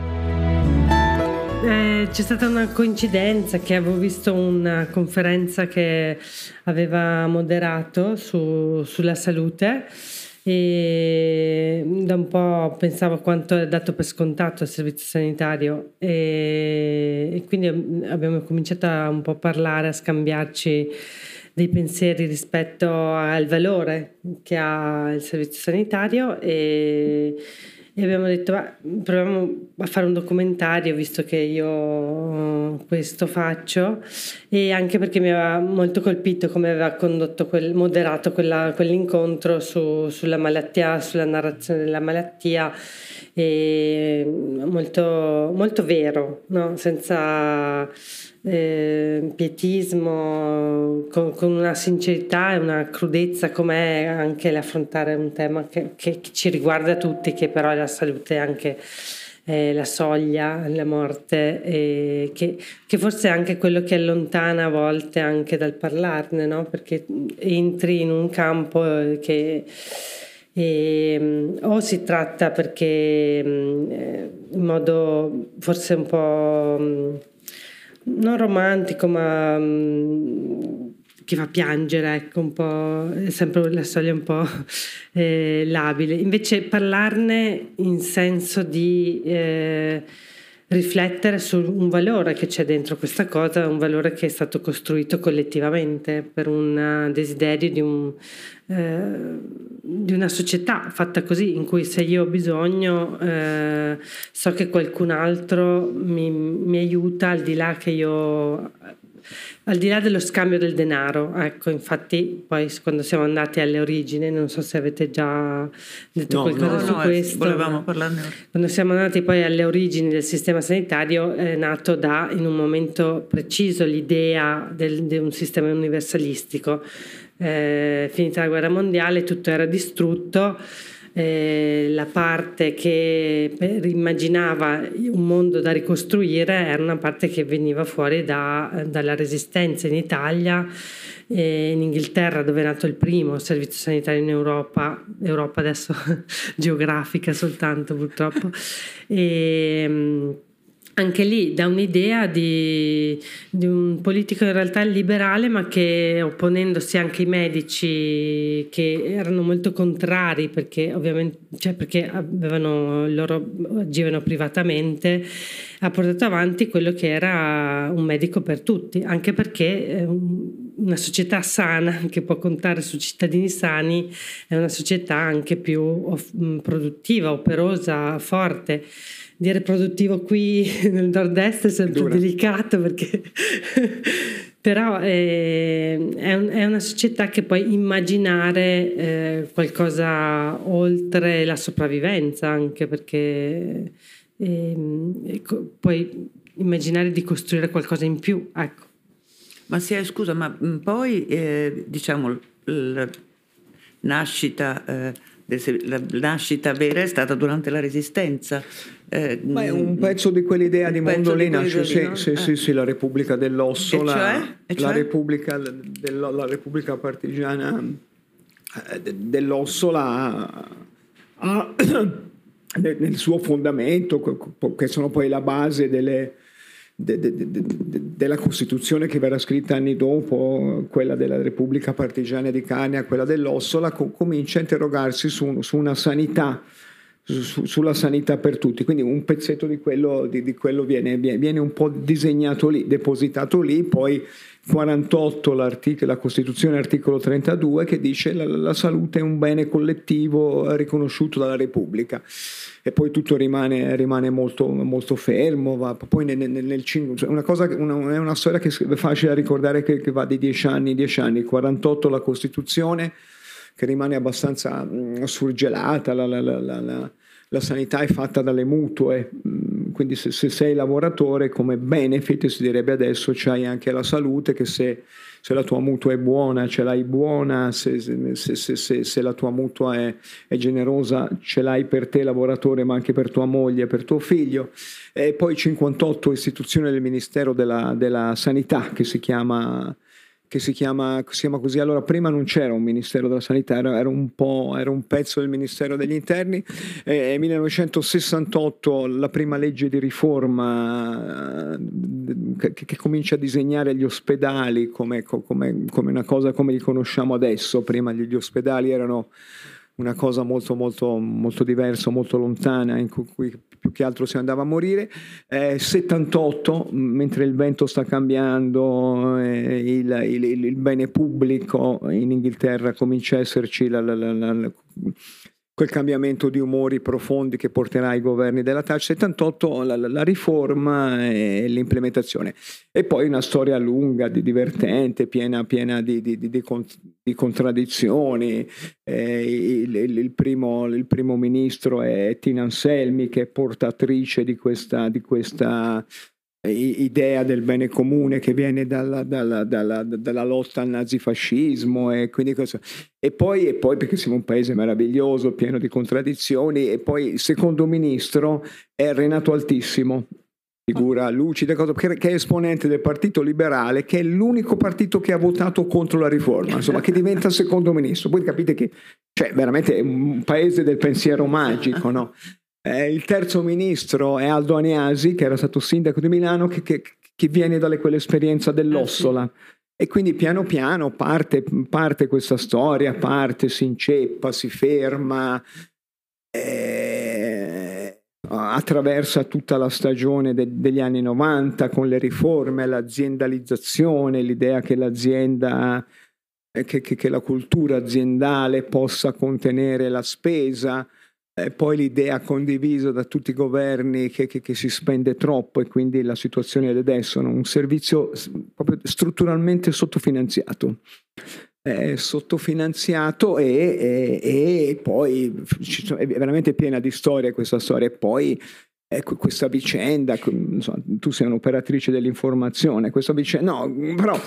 Eh, c'è stata una coincidenza che avevo visto una conferenza che aveva moderato su- sulla salute e da un po' pensavo quanto è dato per scontato il servizio sanitario e, e quindi abbiamo cominciato a un po' parlare, a scambiarci dei pensieri rispetto al valore che ha il servizio sanitario e e abbiamo detto, "Va, proviamo a fare un documentario visto che io questo faccio e anche perché mi aveva molto colpito come aveva condotto quel, moderato quella- quell'incontro su- sulla malattia, sulla narrazione della malattia e molto, molto vero, no? senza eh, pietismo, con, con una sincerità e una crudezza com'è anche l'affrontare un tema che, che- ci riguarda tutti, che però è la salute anche eh, la soglia, la morte, e che, che forse è anche quello che allontana a volte anche dal parlarne, no? perché entri in un campo eh, che e, mm, o si tratta perché mm, eh, in modo forse un po' non romantico ma mm, che fa piangere ecco un po' è sempre la soglia un po' eh, labile. Invece parlarne in senso di eh, riflettere su un valore che c'è dentro questa cosa, un valore che è stato costruito collettivamente per un eh, desiderio di, un, eh, di una società fatta così, in cui se io ho bisogno eh, so che qualcun altro mi, mi aiuta al di là che io al di là dello scambio del denaro, ecco, infatti poi quando siamo andati alle origini, non so se avete già detto
No,
qualcosa
No,
su
no, eh,
questo.
volevamo parlarne.
Quando siamo andati poi alle origini del sistema sanitario è nato da, in un momento preciso, l'idea del- di un sistema universalistico. Eh, finita la guerra mondiale tutto era distrutto, eh, la parte che immaginava un mondo da ricostruire era una parte che veniva fuori da- dalla resistenza in Italia e in Inghilterra dove è nato il primo servizio sanitario in Europa, Europa adesso geografica soltanto purtroppo, e mm, anche lì da un'idea di, di un politico in realtà liberale ma che opponendosi anche ai medici che erano molto contrari perché ovviamente cioè perché avevano, loro agivano privatamente ha portato avanti quello che era un medico per tutti anche perché eh, un- una società sana che può contare su cittadini sani è una società anche più produttiva, operosa, forte. Dire produttivo qui nel nord-est è sempre
Dura.
delicato perché però eh, è, un- è una società che puoi immaginare eh, qualcosa oltre la sopravvivenza anche perché ehm, ecco, puoi immaginare di costruire qualcosa in più ecco
Ma sì, eh, scusa, ma mh, poi eh, diciamo la nascita, eh, se- la nascita vera è stata durante la Resistenza. Eh,
Ma è un pezzo di quell'idea di mondo lì nasce, sì,
no?
sì,
Eh.
sì, sì, la Repubblica dell'Osso, la,
cioè?
La
cioè?
Repubblica, dello- la Repubblica Partigiana eh, de- dell'Ossola ha nel suo fondamento, che sono poi la base delle- de- de- de- de- della Costituzione che verrà scritta anni dopo, quella della Repubblica Partigiana di Cania, quella dell'Ossola, co- comincia a interrogarsi su, su una sanità su- sulla sanità per tutti, quindi un pezzetto di quello, di, di quello viene- viene un po' disegnato lì, depositato lì, poi 48 l'artic- la Costituzione articolo 32 che dice la, la salute è un bene collettivo riconosciuto dalla Repubblica. E poi tutto rimane, rimane molto, molto fermo, va, poi nel, nel, nel cioè una cosa, una- è una storia che è facile da ricordare che, che va di 10 anni, 10 anni, 48 la Costituzione che rimane abbastanza mh, surgelata, la, la- la- sanità è fatta dalle mutue, mh, quindi se, se, sei lavoratore come benefit si direbbe adesso c'hai anche la salute che se, se la tua mutua è buona ce l'hai buona, se, se la tua mutua è, è, generosa ce l'hai per te lavoratore ma anche per tua moglie, per tuo figlio. E poi 58 istituzione del Ministero della, della Sanità che si chiama che si chiama, si chiama, così. Allora, prima non c'era un Ministero della Sanità, era, era, un, era un, pezzo del Ministero degli Interni. Nel 1968 la prima legge di riforma eh, che, che comincia a disegnare gli ospedali come, come, come, una cosa come li conosciamo adesso. Prima gli, gli ospedali erano una cosa molto, molto, molto diversa, molto lontana, in cui più che altro si andava a morire. Eh, 78, mentre il vento sta cambiando, eh, il, il, il, bene pubblico in Inghilterra comincia a esserci la, la, la, quel cambiamento di umori profondi che porterà ai governi della TAC 78, la, la, riforma e l'implementazione. E poi una storia lunga, di, divertente, piena, piena di, di, di, di contraddizioni. Eh, il, il, il, primo, il, primo, ministro è Tina Anselmi che è portatrice di questa, di questa idea del bene comune che viene dalla, dalla, dalla, dalla lotta al nazifascismo e quindi cosa. E poi, e poi perché siamo un paese meraviglioso, pieno di contraddizioni, e poi il secondo ministro è Renato Altissimo, figura lucida, che è esponente del Partito Liberale, che è l'unico partito che ha votato contro la riforma, insomma, che diventa secondo ministro. Voi capite che cioè, veramente è un paese del pensiero magico, no? Eh, il terzo ministro è Aldo Aniasi, che era stato sindaco di Milano, che, che, che viene da quell'esperienza dell'Ossola. Eh, sì. E quindi piano piano parte, parte, questa storia, parte, si inceppa, si ferma, eh, attraversa tutta la stagione de, degli anni 90 con le riforme, l'aziendalizzazione, l'idea che l'azienda, eh, che, che, che la cultura aziendale possa contenere la spesa, eh, poi l'idea condivisa da tutti i governi che, che, che, si spende troppo e quindi la situazione è adesso, no? un servizio proprio strutturalmente sottofinanziato. Eh, sottofinanziato e, e, e poi è veramente piena di storia questa storia e poi ecco, questa vicenda, insomma, tu sei un'operatrice dell'informazione, questa vicenda, no, però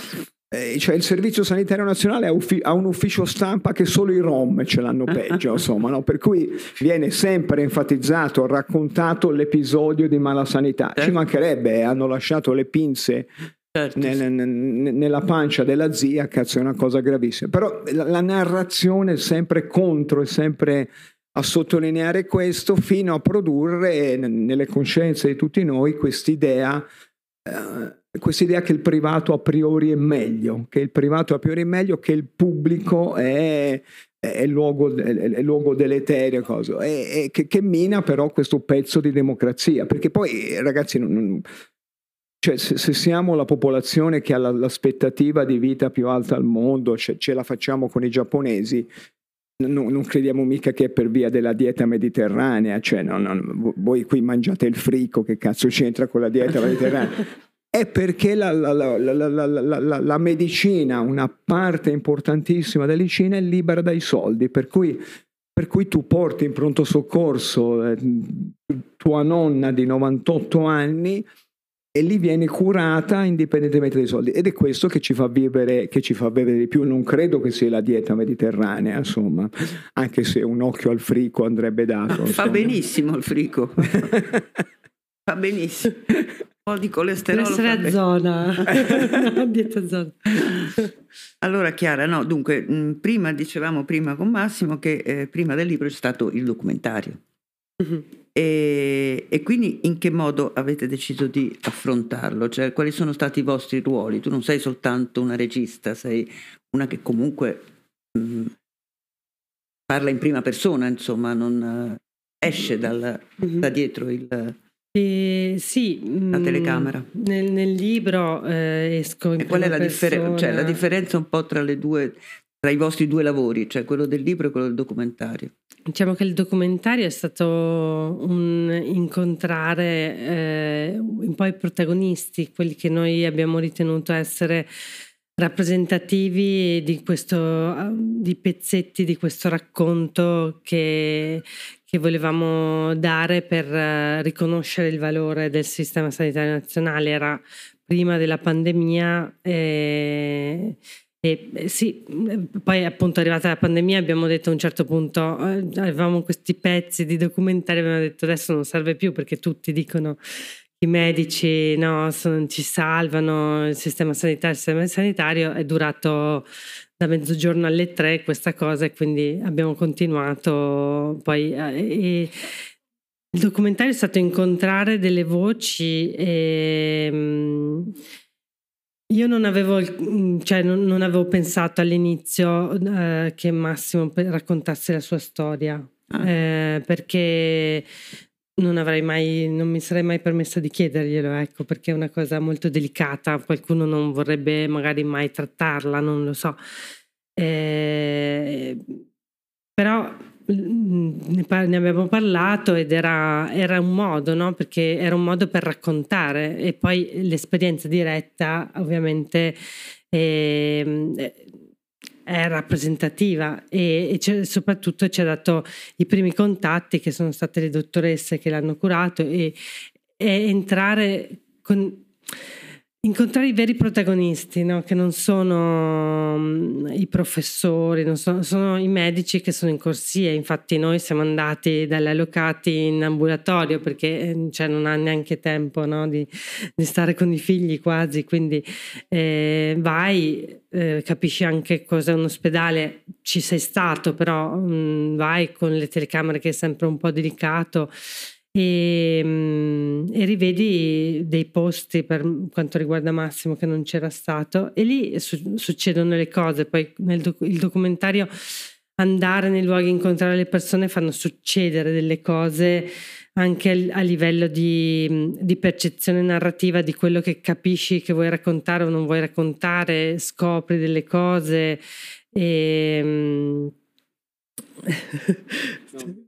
eh, cioè il Servizio Sanitario Nazionale ha, uffi- ha, un ufficio stampa che solo i Rom ce l'hanno peggio, insomma, no? per cui viene sempre enfatizzato, raccontato l'episodio di mala sanità. Ci certo. mancherebbe, eh, hanno lasciato le pinze Certo. Nel, nel, nella pancia della zia, cazzo, è una cosa gravissima. Però la, la narrazione è sempre contro, è sempre a sottolineare questo, fino a produrre nelle coscienze di tutti noi quest'idea. Eh, questa che il privato a priori è meglio, che il privato a priori è meglio, che il pubblico è, è luogo, è luogo deleterio, cosa, e, e che, che, mina però questo pezzo di democrazia, perché poi ragazzi, non, cioè, se, se, siamo la popolazione che ha la, l'aspettativa di vita più alta al mondo, cioè, ce la facciamo con i giapponesi, No, non crediamo mica che è per via della dieta mediterranea, cioè no, no, voi qui mangiate il frico, che cazzo c'entra con la dieta mediterranea? è perché la, la, la, la, medicina, una parte importantissima della medicina è libera dai soldi, per cui, per cui tu porti in pronto soccorso eh, tua nonna di 98 anni e lì viene curata indipendentemente dai soldi ed è questo che ci fa vivere, che ci fa vivere di più. Non credo che sia la dieta mediterranea, insomma, anche se un occhio al frico andrebbe dato.
Fa benissimo il frico. fa benissimo po' di colesterolo.
Essere a zona. Dieta zona.
Allora Chiara, no, dunque, mh, prima dicevamo prima con Massimo che eh, prima del libro c'è stato il documentario. Mm-hmm. E, e, quindi in che modo avete deciso di affrontarlo? Cioè, quali sono stati i vostri ruoli? Tu non sei soltanto una regista, sei una che comunque mh, parla in prima persona, insomma, non uh, esce dal, mm-hmm. da dietro il,
eh, sì,
la mm, telecamera.
Nel, nel libro eh, esco in
E qual è la, differ- cioè, la, differenza un po' tra, due, tra i vostri due lavori, cioè quello del libro e quello del documentario?
Diciamo che il documentario è stato un incontrare eh, un po' i protagonisti, quelli che noi abbiamo ritenuto essere rappresentativi di, questo, di pezzetti di questo racconto che, che volevamo dare per eh, riconoscere il valore del sistema sanitario nazionale. Era prima della pandemia. E, e sì, poi appunto arrivata la pandemia abbiamo detto a un certo punto, eh, avevamo questi pezzi di documentari, abbiamo detto adesso non serve più perché tutti dicono i medici no, sono, ci salvano, il sistema sanitario, il sistema sanitario è durato da mezzogiorno alle tre questa cosa e quindi abbiamo continuato poi eh, il documentario è stato incontrare delle voci e mm, io non avevo, cioè non, non avevo pensato all'inizio eh, che Massimo raccontasse la sua storia ah. eh, perché non avrei mai, non mi sarei mai permessa di chiederglielo, ecco, perché è una cosa molto delicata, qualcuno non vorrebbe magari mai trattarla, non lo so. Eh, però mm, ne, abbiamo parlato ed era, era un modo, no? perché era un modo per raccontare e poi l'esperienza diretta ovviamente eh, è rappresentativa e, e soprattutto ci ha dato i primi contatti che sono state le dottoresse che l'hanno curato e, e entrare con Incontrare i veri protagonisti, no? che non sono um, i professori, sono, sono, i medici che sono in corsia. Infatti, noi siamo andati dalle allocati in ambulatorio perché eh, cioè, non ha neanche tempo no? di, di, stare con i figli quasi. Quindi eh, vai, eh, capisci anche cos'è un ospedale. Ci sei stato, però mh, mm, vai con le telecamere che è sempre un po' delicato e, mm, e, rivedi dei posti per quanto riguarda Massimo che non c'era stato. E lì su- succedono le cose, poi nel doc- documentario andare nei luoghi, incontrare le persone fanno succedere delle cose anche a livello di, mm, di, percezione narrativa di quello che capisci che vuoi raccontare o non vuoi raccontare, scopri delle cose. E mm,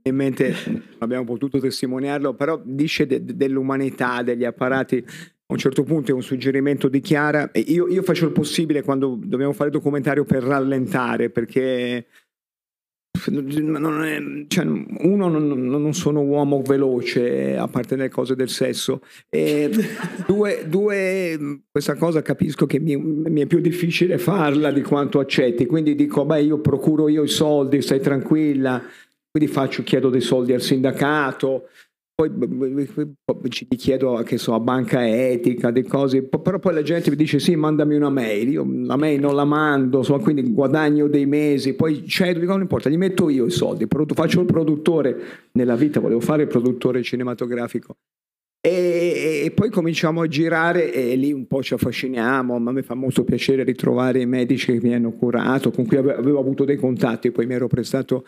in mente abbiamo potuto testimoniarlo, però dice de- dell'umanità, degli apparati. A un certo punto è un suggerimento di Chiara. Io, io faccio il possibile quando dobbiamo fare documentario per rallentare, perché non è, cioè, uno non, non, sono uomo veloce a parte nelle cose del sesso. E due, due, questa cosa capisco che mi, mi, è più difficile farla di quanto accetti quindi dico beh io procuro io i soldi stai tranquilla. Quindi faccio, chiedo dei soldi al sindacato poi ci chiedo che so, a banca etica, di cose, però poi la gente mi dice sì, mandami una mail, io la mail non la mando, so, quindi guadagno dei mesi, poi cedo, dico non importa, gli metto io i soldi, faccio il produttore, nella vita volevo fare il produttore cinematografico. E, e poi cominciamo a girare e lì un po' ci affasciniamo, ma mi fa molto piacere ritrovare i medici che mi hanno curato, con cui avevo avuto dei contatti, poi mi ero prestato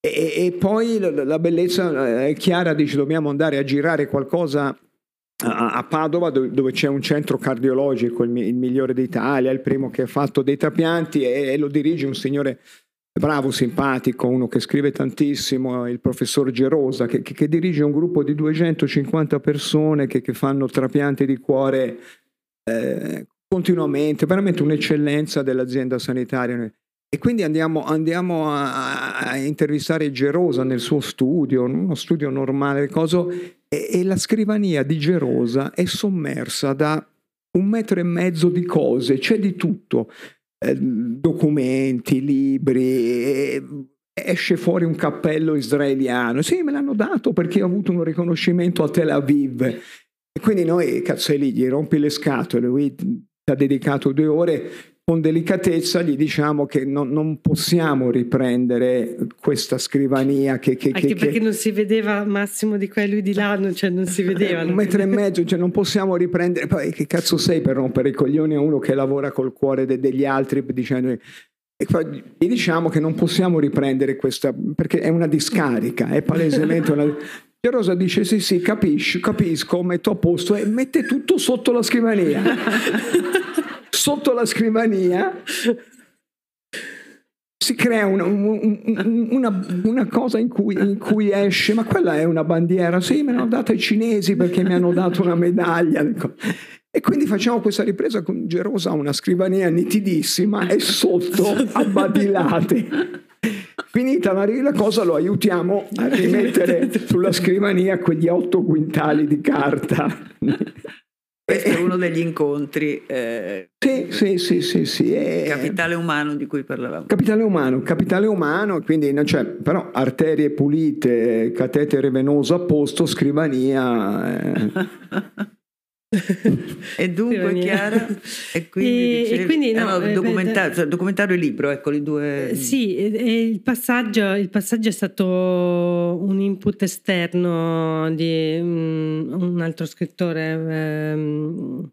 e, e poi la bellezza è chiara, dice dobbiamo andare a girare qualcosa a Padova dove c'è un centro cardiologico, il, migliore d'Italia, il primo che ha fatto dei trapianti e, lo dirige un signore bravo, simpatico, uno che scrive tantissimo, il professor Gerosa, che, che, che dirige un gruppo di 250 persone che, che fanno trapianti di cuore eh, continuamente, veramente un'eccellenza dell'azienda sanitaria. E quindi andiamo, andiamo a, a, intervistare Gerosa nel suo studio, uno studio normale, coso, e, e, la scrivania di Gerosa è sommersa da un metro e mezzo di cose, c'è di tutto, eh, documenti, libri, eh, esce fuori un cappello israeliano, sì me l'hanno dato perché ho avuto un riconoscimento a Tel Aviv. E quindi noi, cazzo, lì gli rompi le scatole, lui ti ha dedicato due ore con delicatezza gli diciamo che non, non possiamo riprendere questa scrivania che... che
Anche
che,
perché
che...
non si vedeva Massimo di qua e lui di là, cioè non si vedeva.
un metro e mezzo, cioè non possiamo riprendere... Poi che cazzo sei per rompere i coglioni a uno che lavora col cuore de- degli altri dicendo... E gli diciamo che non possiamo riprendere questa, perché è una discarica, è palesemente una... E Rosa dice sì sì capisco, capisco, metto a posto e mette tutto sotto la scrivania. sotto la scrivania si crea una, una, una cosa in cui, in cui, esce, ma quella è una bandiera, sì, me l'hanno data i cinesi perché mi hanno dato una medaglia. E quindi facciamo questa ripresa con Gerosa, una scrivania nitidissima e sotto abbadilate. Finita la cosa lo aiutiamo a rimettere sulla scrivania quegli otto quintali di carta.
Questo è uno degli incontri. Eh,
sì, sì, sì, sì, sì.
È... Capitale umano di cui parlavamo.
Capitale umano, capitale umano, quindi non c'è, però arterie pulite, catetere venoso a posto, scrivania. Eh.
e dunque Chiara e quindi, e, dicevi, e quindi no, eh, no, documentario, cioè, documentario e libro ecco i due
sì il passaggio, il passaggio è stato un input esterno di um, un altro scrittore um,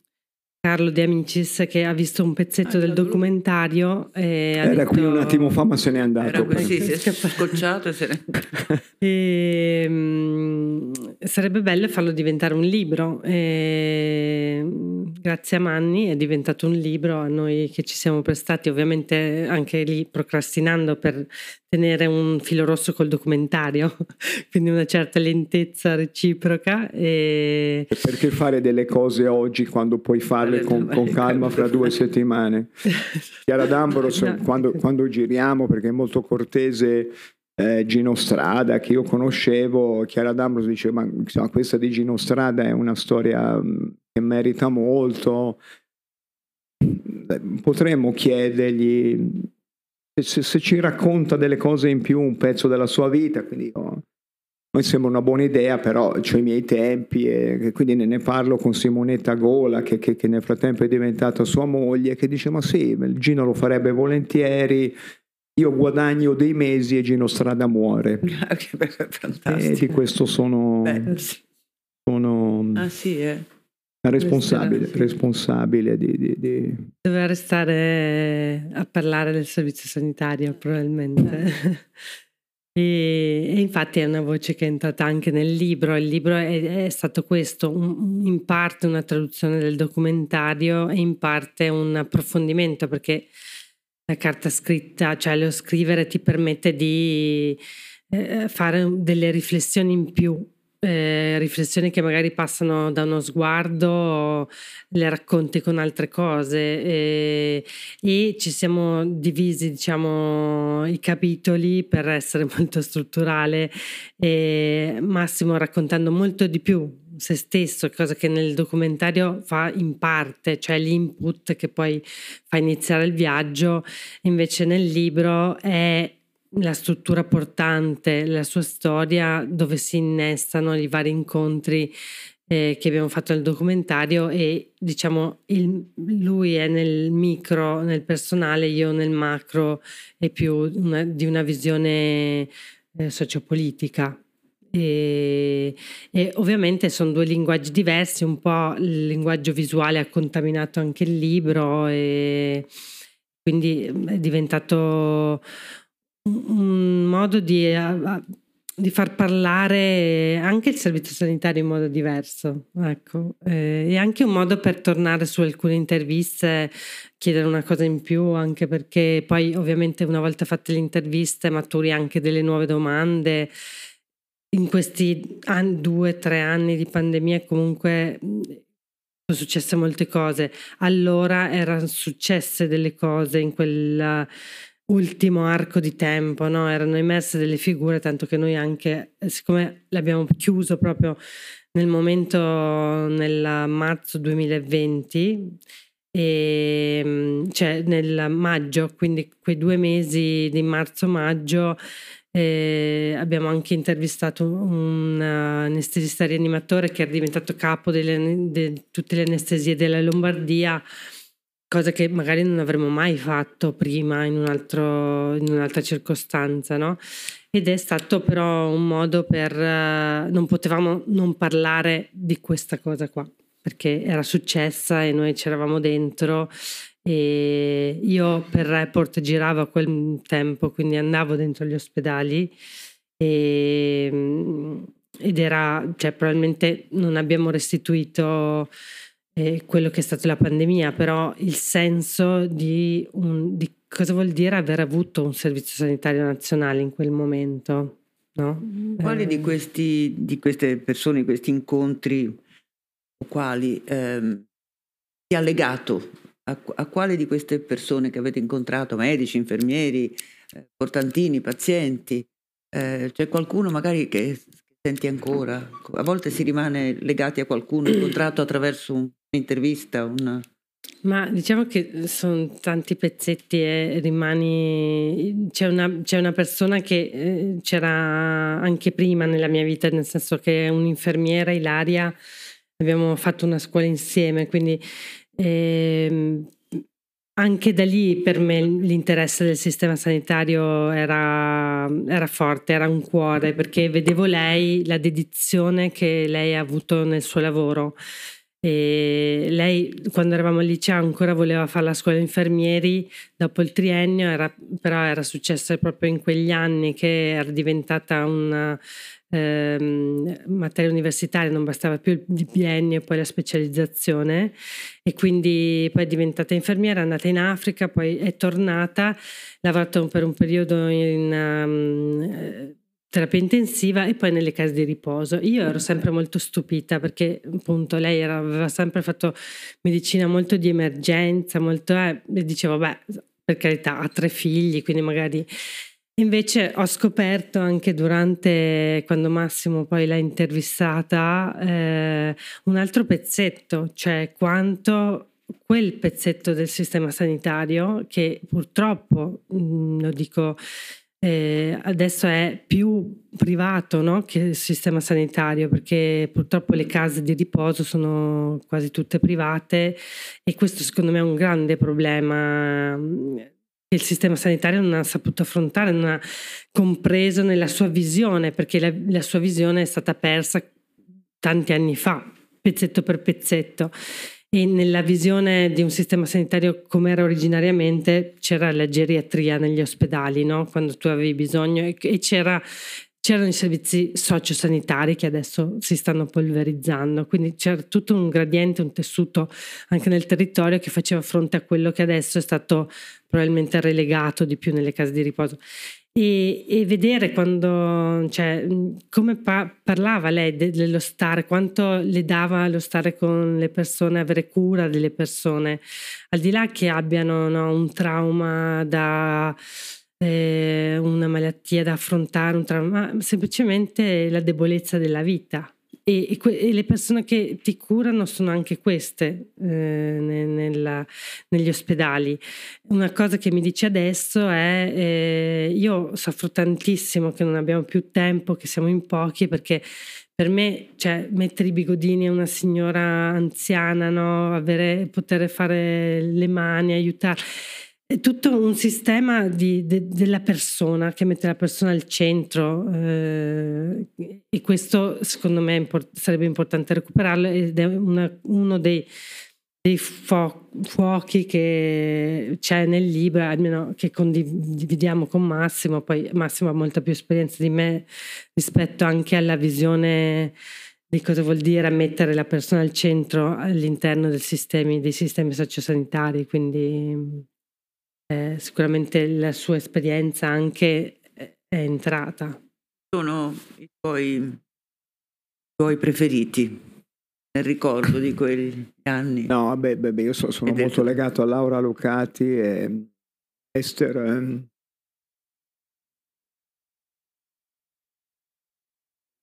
Carlo De Amicis che ha visto un pezzetto ah, del documentario e
era
detto...
qui un attimo fa ma se n'è andato.
Era così, si è scocciato e se n'è andato.
E, um, sarebbe bello farlo diventare un libro. E, grazie a Manni è diventato un libro a noi che ci siamo prestati ovviamente anche lì procrastinando per tenere un filo rosso col documentario, quindi una certa lentezza reciproca. E...
Perché fare delle cose oggi quando puoi farle con, con calma fra due settimane? Chiara D'Ambros, no. quando, quando giriamo, perché è molto cortese eh, Gino Strada che io conoscevo, Chiara D'Ambros dice ma insomma, questa di Gino Strada è una storia mm, che merita molto. Potremmo chiedergli se, se, ci racconta delle cose in più, un pezzo della sua vita, quindi oh, mi sembra una buona idea, però ho i miei tempi e quindi ne, ne parlo con Simonetta Gola che, che, che, nel frattempo è diventata sua moglie, che dice ma sì, Gino lo farebbe volentieri, io guadagno dei mesi e Gino Strada muore. e di questo sono... Beh, sì. sono
ah sì, eh
responsabile, responsabile di, di, di,
Doveva restare a parlare del servizio sanitario probabilmente. e, e, infatti è una voce che è entrata anche nel libro. Il libro è, è stato questo, un, in parte una traduzione del documentario e in parte un approfondimento perché la carta scritta, cioè lo scrivere ti permette di eh, fare delle riflessioni in più eh, riflessioni che magari passano da uno sguardo, le racconti con altre cose e, e ci siamo divisi diciamo i capitoli per essere molto strutturale e Massimo raccontando molto di più se stesso, cosa che nel documentario fa in parte, cioè l'input che poi fa iniziare il viaggio, invece nel libro è la struttura portante, la sua storia dove si innestano i vari incontri eh, che abbiamo fatto nel documentario e diciamo il, lui è nel micro, nel personale, io nel macro e più una, di una visione eh, sociopolitica. E, e, ovviamente sono due linguaggi diversi, un po' il linguaggio visuale ha contaminato anche il libro e quindi è diventato un modo di, di, far parlare anche il servizio sanitario in modo diverso, ecco. Eh, e anche un modo per tornare su alcune interviste, chiedere una cosa in più, anche perché poi ovviamente una volta fatte le interviste maturi anche delle nuove domande. In questi anni, due, tre anni di pandemia comunque sono successe molte cose. Allora erano successe delle cose in quella ultimo arco di tempo, no? erano emerse delle figure, tanto che noi anche, eh, siccome l'abbiamo chiuso proprio nel momento, nel marzo 2020, e, ehm, cioè nel maggio, quindi quei due mesi di marzo-maggio, eh, abbiamo anche intervistato un anestesista rianimatore che è diventato capo di tutte le anestesie della Lombardia cosa che magari non avremmo mai fatto prima in, un altro, in un'altra circostanza, no? Ed è stato però un modo per... Uh, non potevamo non parlare di questa cosa qua, perché era successa e noi c'eravamo dentro e io per report giravo a quel tempo, quindi andavo dentro gli ospedali e, ed era, cioè probabilmente non abbiamo restituito eh, quello che è stato la pandemia, però il senso di, un, di, cosa vuol dire aver avuto un servizio sanitario nazionale in quel momento. No?
Quali eh. di, questi, di, queste persone, questi incontri, quali ehm, ti ha legato? A, a, quale di queste persone che avete incontrato, medici, infermieri, eh, portantini, pazienti, eh, c'è qualcuno magari che senti ancora? A volte si rimane legati a qualcuno incontrato attraverso un'intervista, una...
Ma diciamo che sono tanti pezzetti e rimani... C'è una, c'è una persona che eh, c'era anche prima nella mia vita, nel senso che è un'infermiera, Ilaria, abbiamo fatto una scuola insieme, quindi eh, anche da lì per me l'interesse del sistema sanitario era, era, forte, era un cuore, perché vedevo lei, la dedizione che lei ha avuto nel suo lavoro. E lei, quando eravamo al liceo, ancora voleva fare la scuola infermieri, dopo il triennio, era, però era successo proprio in quegli anni che era diventata una ehm, materia universitaria, non bastava più il biennio e poi la specializzazione. E quindi poi è diventata infermiera, è andata in Africa, poi è tornata, ha lavorato per un periodo in... Um, terapia intensiva e poi nelle case di riposo. Io ero sempre molto stupita perché appunto lei era, aveva sempre fatto medicina molto di emergenza, molto eh, e dicevo beh per carità ha tre figli quindi magari Invece ho scoperto anche durante, quando Massimo poi l'ha intervistata, eh, un altro pezzetto, cioè quanto quel pezzetto del sistema sanitario che purtroppo, mh, lo dico eh, adesso è più privato no? che il sistema sanitario perché purtroppo le case di riposo sono quasi tutte private e questo secondo me è un grande problema mm, che il sistema sanitario non ha saputo affrontare, non ha compreso nella sua visione perché la, la sua visione è stata persa tanti anni fa, pezzetto per pezzetto e nella visione di un sistema sanitario come era originariamente c'era la geriatria negli ospedali, no? quando tu avevi bisogno e, c'era c'erano i servizi sociosanitari che adesso si stanno polverizzando, quindi c'era tutto un gradiente, un tessuto anche nel territorio che faceva fronte a quello che adesso è stato probabilmente relegato di più nelle case di riposo. E, e vedere quando, cioè, come pa- parlava lei de- dello stare, quanto le dava lo stare con le persone, avere cura delle persone, al di là che abbiano no, un trauma da eh, una malattia da affrontare, un trauma, ma semplicemente la debolezza della vita. E, e, que- e, le persone che ti curano sono anche queste eh, nella, negli ospedali. Una cosa che mi dice adesso è eh, io soffro tantissimo che non abbiamo più tempo, che siamo in pochi perché per me cioè, mettere i bigodini a una signora anziana, no? Avere, poter fare le mani, aiutare è tutto un sistema di, de, della persona che mette la persona al centro eh, questo secondo me import- sarebbe importante recuperarlo ed è una, uno dei, dei fo- fuochi che c'è nel libro, almeno che condividiamo con Massimo, poi Massimo ha molta più esperienza di me rispetto anche alla visione di cosa vuol dire mettere la persona al centro all'interno sistemi, dei sistemi sociosanitari, quindi eh, sicuramente la sua esperienza anche è entrata.
Sono i tuoi, i tuoi preferiti nel ricordo di quegli anni?
No, vabbè, beh, io so, sono molto legato a Laura Lucati e Esther. Ehm,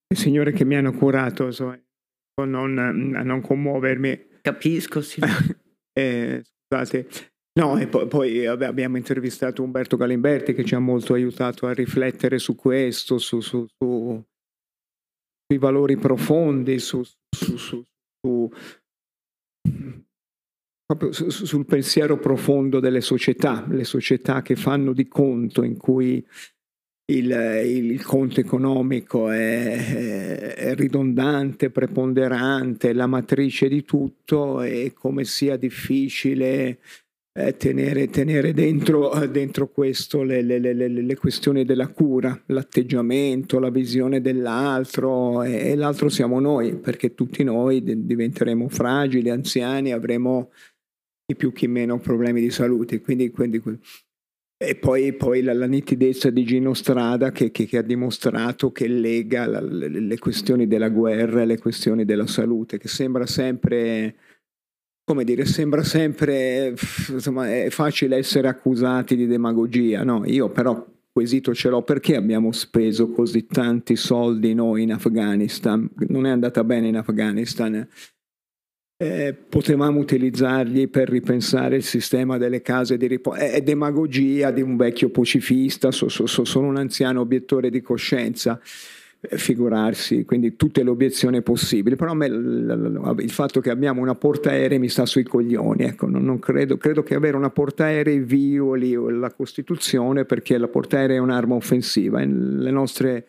le signore che mi hanno curato, so, non, a non commuovermi.
Capisco, sì.
eh, scusate, No, e poi, poi vabbè, abbiamo intervistato Umberto Galimberti che ci ha molto aiutato a riflettere su questo, su, su, su sui valori profondi, su, proprio sul pensiero profondo delle società, le società che fanno di conto in cui il, il conto economico è, è, ridondante, preponderante, la matrice di tutto e come sia difficile eh, tenere, tenere dentro, dentro, questo le, le, le, le, questioni della cura, l'atteggiamento, la visione dell'altro e, e, l'altro siamo noi, perché tutti noi diventeremo fragili, anziani, avremo chi più chi meno problemi di salute. Quindi, quindi, e poi, poi la, la, nitidezza di Gino Strada che, che, che ha dimostrato che lega la, le, questioni della guerra e le questioni della salute, che sembra sempre come dire, sembra sempre, insomma, è facile essere accusati di demagogia, no? Io però quesito ce l'ho perché abbiamo speso così tanti soldi noi in Afghanistan, non è andata bene in Afghanistan, eh, potevamo utilizzarli per ripensare il sistema delle case di riposo. È, demagogia di un vecchio pacifista, so, so, so, sono un anziano obiettore di coscienza figurarsi, quindi tutte le obiezioni possibili, però me il fatto che abbiamo una portaerei mi sta sui coglioni, ecco, non, non credo, credo, che avere una portaerei violi la Costituzione perché la portaerei è un'arma offensiva, le nostre...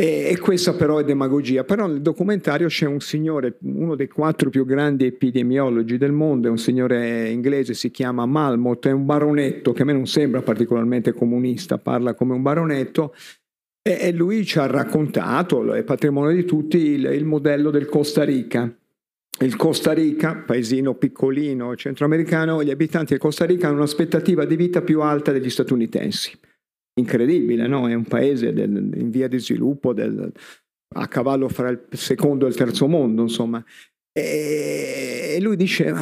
E questa però è demagogia, però nel documentario c'è un signore, uno dei quattro più grandi epidemiologi del mondo, è un signore inglese, si chiama Malmot, è un baronetto che a me non sembra particolarmente comunista, parla come un baronetto, e lui ci ha raccontato, è patrimonio di tutti, il, il modello del Costa Rica. Il Costa Rica, paesino piccolino centroamericano, gli abitanti del Costa Rica hanno un'aspettativa di vita più alta degli statunitensi. Incredibile, no? È un paese del, in via di sviluppo, del, a cavallo fra il secondo e il terzo mondo, insomma. E lui dice,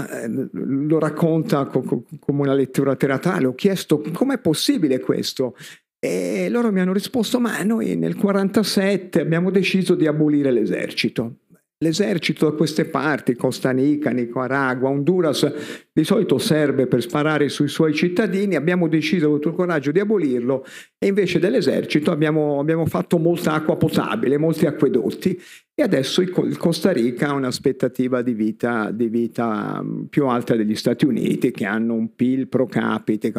lo racconta come una lettura teatrale, ho chiesto com'è possibile questo? E loro mi hanno risposto, ma noi nel 1947 abbiamo deciso di abolire l'esercito. L'esercito da queste parti, Costa Rica, Nicaragua, Honduras, di solito serve per sparare sui suoi cittadini, abbiamo deciso tutto il coraggio di abolirlo e invece dell'esercito abbiamo, abbiamo fatto molta acqua potabile, molti acquedotti e adesso il Costa Rica ha un'aspettativa di vita, di vita più alta degli Stati Uniti che hanno un PIL pro capite.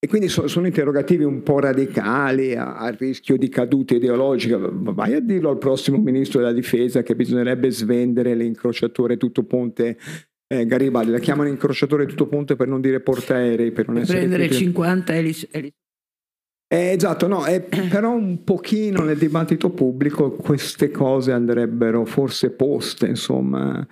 E quindi so, sono interrogativi un po' radicali, a, a, rischio di caduta ideologica. Vai a dirlo al prossimo ministro della difesa che bisognerebbe svendere l'incrociatore tutto ponte eh, Garibaldi. La chiamano incrociatore tutto ponte per non dire portaerei. Per non
per prendere 50 elis.
Eh, esatto, no, eh, però un pochino nel dibattito pubblico queste cose andrebbero forse poste, insomma.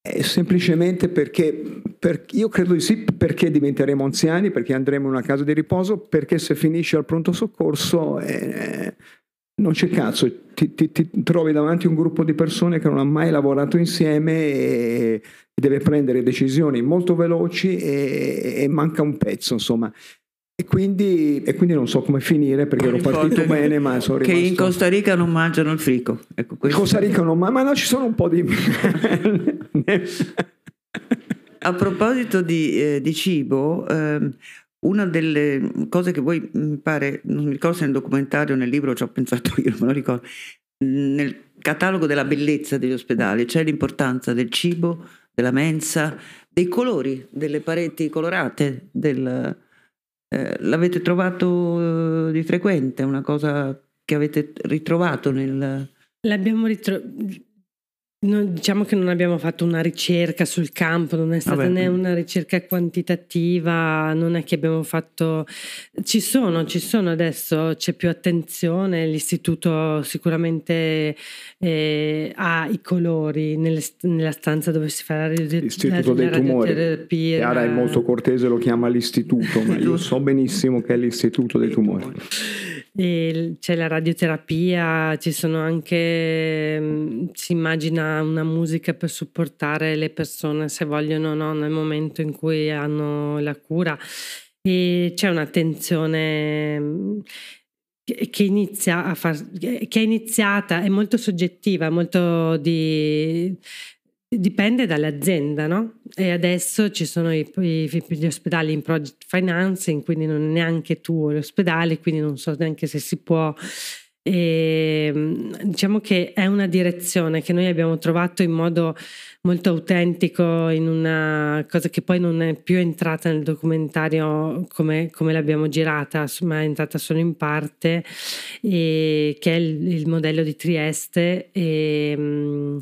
Semplicemente perché, per, io credo di sì, perché diventeremo anziani, perché andremo in una casa di riposo, perché se finisci al pronto soccorso eh, non c'è cazzo, ti, ti, ti, trovi davanti un gruppo di persone che non ha mai lavorato insieme e, deve prendere decisioni molto veloci e, e manca un pezzo, insomma. E quindi, e quindi, non so come finire perché ero partito bene, ma sono
rimasto... Che in Costa Rica non mangiano il frico.
Ecco, in Costa Rica non mangiano, ma no, ci sono un po' di...
A proposito di, eh, di cibo, eh, una delle cose che voi mi pare, non mi ricordo se nel documentario o nel libro ci ho pensato io, non me lo ricordo, nel catalogo della bellezza degli ospedali c'è l'importanza del cibo, della mensa, dei colori, delle pareti colorate, del eh, l'avete trovato eh, di frequente? Una cosa che avete ritrovato nel...
L'abbiamo ritrovato No, diciamo che non abbiamo fatto una ricerca sul campo, non è stata Vabbè. né una ricerca quantitativa, non è che abbiamo fatto... Ci sono, ci sono adesso, c'è più attenzione, l'istituto sicuramente eh, ha i colori nelle, nella stanza dove si fa la, radio,
l'istituto la, dei la tumori. Chiara è molto cortese, lo chiama l'istituto, ma io so benissimo che è l'istituto dei tumori.
E c'è la radioterapia, ci sono anche, mm, si immagina una musica per supportare le persone se vogliono no, nel momento in cui hanno la cura. E c'è un'attenzione mm, che inizia a far, che è iniziata, è molto soggettiva, molto di Dipende dall'azienda, no? E adesso ci sono i, i, gli ospedali in project financing, quindi non è neanche tu l'ospedale, quindi non so neanche se si può. E, ehm, diciamo che è una direzione che noi abbiamo trovato in modo molto autentico, in una cosa che poi non è più entrata nel documentario come, come l'abbiamo girata, ma è entrata solo in parte, e, che è il, il modello di Trieste. E, ehm,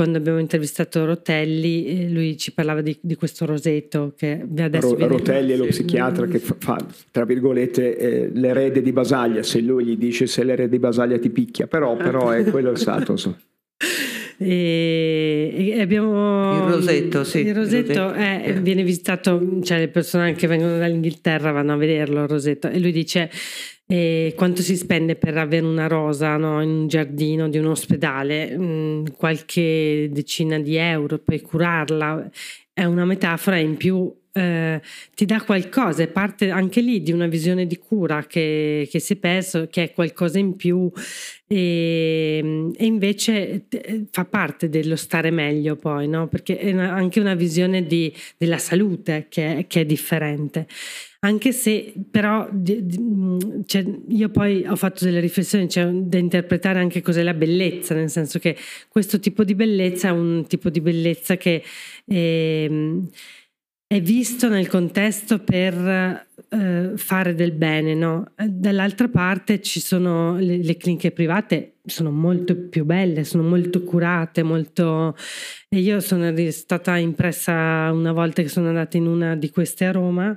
quando abbiamo intervistato Rotelli, eh, lui ci parlava di, di questo roseto che adesso
Ro- Rotelli è lo psichiatra che fa, tra virgolette, eh, l'erede di Basaglia, se lui gli dice se l'erede di Basaglia ti picchia, però, però è quello il stato.
E, abbiamo
il rosetto, sì.
Il rosetto, il rosetto. È, viene visitato, cioè le persone che vengono dall'Inghilterra vanno a vederlo il rosetto e lui dice e quanto si spende per avere una rosa no, in un giardino di un ospedale? Mm, qualche decina di euro per curarla. è una metafora in più eh, ti dà qualcosa, è parte anche lì di una visione di cura che, che si è perso, che è qualcosa in più e, e, invece fa parte dello stare meglio poi, no? perché è una, anche una visione di, della salute che, che è differente anche se però cioè, io poi ho fatto delle riflessioni cioè, da interpretare anche cos'è la bellezza nel senso che questo tipo di bellezza è un tipo di bellezza che eh, è visto nel contesto per eh, fare del bene, no? Dall'altra parte ci sono le, le, cliniche private, sono molto più belle, sono molto curate, molto... E io sono stata impressa una volta che sono andata in una di queste a Roma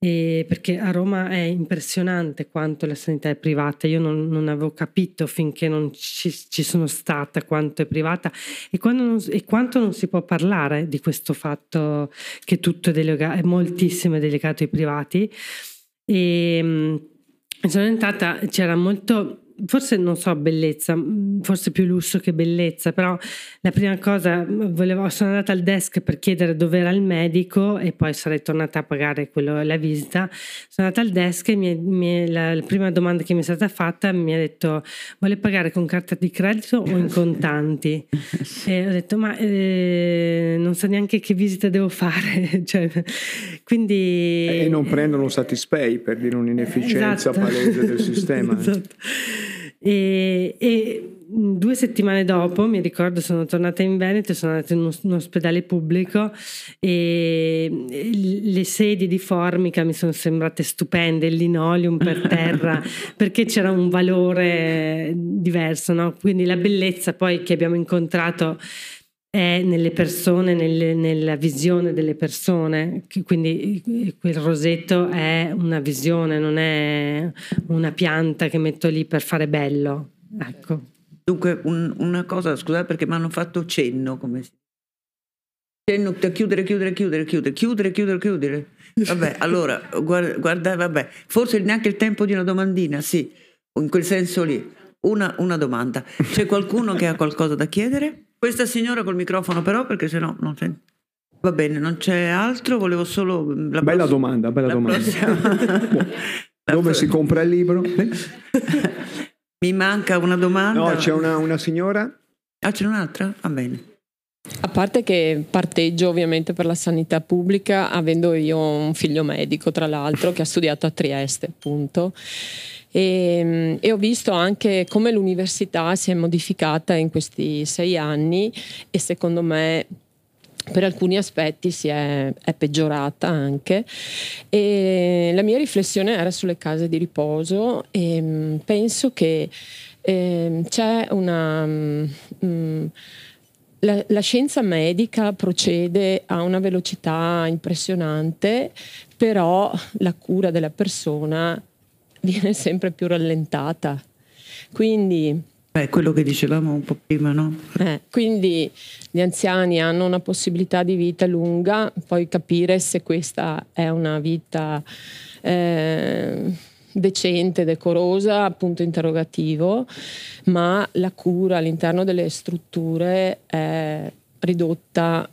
e perché a Roma è impressionante quanto la sanità è privata, io non, non avevo capito finché non ci, ci, sono stata quanto è privata e, non, e, quanto non si può parlare di questo fatto che tutto è, delega, è moltissimo delegato ai privati. E mm, sono entrata, c'era molto forse non so bellezza, mm, forse più lusso che bellezza, però la prima cosa mm, volevo, sono andata al desk per chiedere dove era il medico e poi sarei tornata a pagare quello, la visita. Sono andata al desk e mi, mi, la, la, prima domanda che mi è stata fatta mi ha detto vuole pagare con carta di credito o in contanti? e ho detto ma eh, non so neanche che visita devo fare. cioè, quindi...
E non prendono un Satispay per dire un'inefficienza esatto. palese del sistema.
esatto. E, e, due settimane dopo, mi ricordo, sono tornata in Veneto, sono andata in un, un ospedale pubblico e le sedie di formica mi sono sembrate stupende, il linoleum per terra, perché c'era un valore diverso, no? quindi la bellezza poi che abbiamo incontrato è nelle persone, nelle, nella visione delle persone, quindi quel rosetto è una visione, non è una pianta che metto lì per fare bello. Ecco.
Dunque, un, una cosa, scusate perché mi hanno fatto cenno, come si cenno da chiudere, chiudere, chiudere, chiudere, chiudere, chiudere, chiudere. Vabbè, allora, guarda, guarda, vabbè, forse neanche il tempo di una domandina, sì, in quel senso lì. Una, una domanda. C'è qualcuno che ha qualcosa da chiedere? Questa signora col microfono però, perché sennò non sento. Va bene, non c'è altro, volevo solo...
bella prossima, domanda, bella domanda. Dove si compra il libro?
Mi manca una domanda.
No, c'è una, una signora.
Ah, c'è un'altra? Va bene.
A parte che parteggio ovviamente per la sanità pubblica, avendo io un figlio medico, tra l'altro, che ha studiato a Trieste, appunto. E, mm, e, ho visto anche come l'università si è modificata in questi sei anni e secondo me per alcuni aspetti si è, è, peggiorata anche. E la mia riflessione era sulle case di riposo e mm, penso che eh, c'è una mm, la, la, scienza medica procede a una velocità impressionante però la cura della persona viene sempre più rallentata. Quindi
è quello che dicevamo un po' prima, no?
Eh, quindi gli anziani hanno una possibilità di vita lunga, poi capire se questa è una vita eh, decente, decorosa, appunto interrogativo, ma la cura all'interno delle strutture è ridotta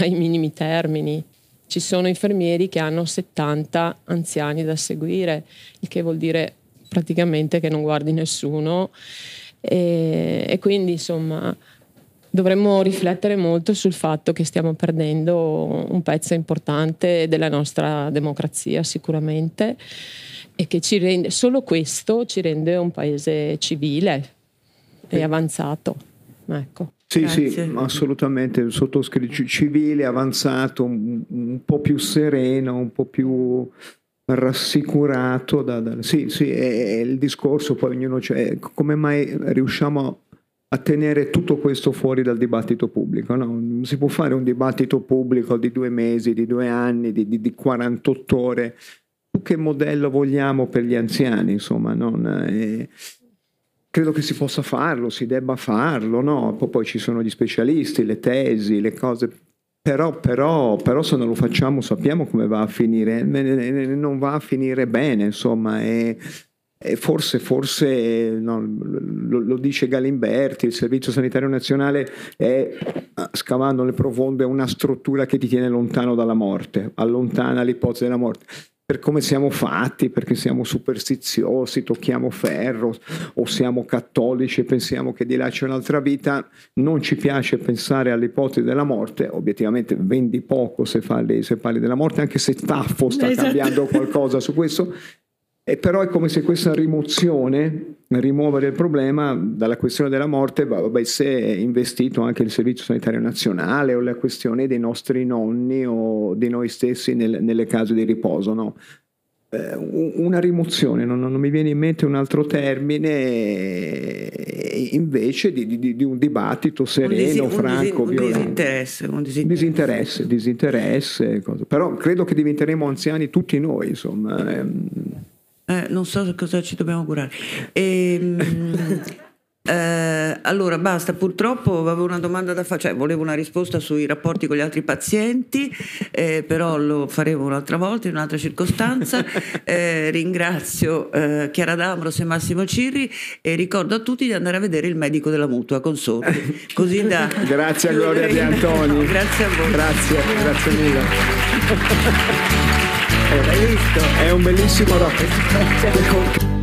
ai minimi termini. Ci sono infermieri che hanno 70 anziani da seguire, il che vuol dire praticamente che non guardi nessuno e, e quindi insomma dovremmo riflettere molto sul fatto che stiamo perdendo un pezzo importante della nostra democrazia sicuramente e che ci rende, solo questo ci rende un paese civile e avanzato. Ecco.
Sì, Grazie. sì, assolutamente, sottoscritto civile, avanzato, un, un, po' più sereno, un po' più rassicurato. Da, da, sì, sì, è, è, il discorso, poi ognuno c'è, come mai riusciamo a tenere tutto questo fuori dal dibattito pubblico? No? Non si può fare un dibattito pubblico di due mesi, di due anni, di, di, di 48 ore. Che modello vogliamo per gli anziani? Insomma, non, è, credo che si possa farlo, si debba farlo, no? Poi, ci sono gli specialisti, le tesi, le cose, però, però, però, se non lo facciamo sappiamo come va a finire, non va a finire bene, insomma, e, E forse, forse no, lo, lo, dice Galimberti, il Servizio Sanitario Nazionale è, scavando le profonde, una struttura che ti tiene lontano dalla morte, allontana l'ipotesi della morte per come siamo fatti, perché siamo superstiziosi, tocchiamo ferro o siamo cattolici e pensiamo che di là c'è un'altra vita, non ci piace pensare all'ipotesi della morte, obiettivamente vendi poco se parli, se parli della morte, anche se Taffo sta esatto. cambiando qualcosa su questo, e però è come se questa rimozione, rimuovere il problema dalla questione della morte, avesse investito anche il Servizio Sanitario Nazionale o la questione dei nostri nonni o di noi stessi nel, nelle case di riposo. No? Eh, una rimozione, non, non, mi viene in mente un altro termine, invece di, di, di un dibattito sereno,
un disi,
franco,
un,
violento.
Disinteresse, un
disinteresse. Disinteresse, disinteresse però credo che diventeremo anziani tutti noi, insomma.
Eh, non so cosa ci dobbiamo curare. E, ehm, eh, allora basta, purtroppo avevo una domanda da fare, cioè volevo una risposta sui rapporti con gli altri pazienti, eh, però lo faremo un'altra volta, in un'altra circostanza. Eh, ringrazio eh, Chiara D'Ambros e Massimo Cirri e ricordo a tutti di andare a vedere il medico della mutua consorte. Così da...
grazie a Gloria Di Antoni.
grazie a voi.
Grazie, grazie mille. È un bellissimo rock.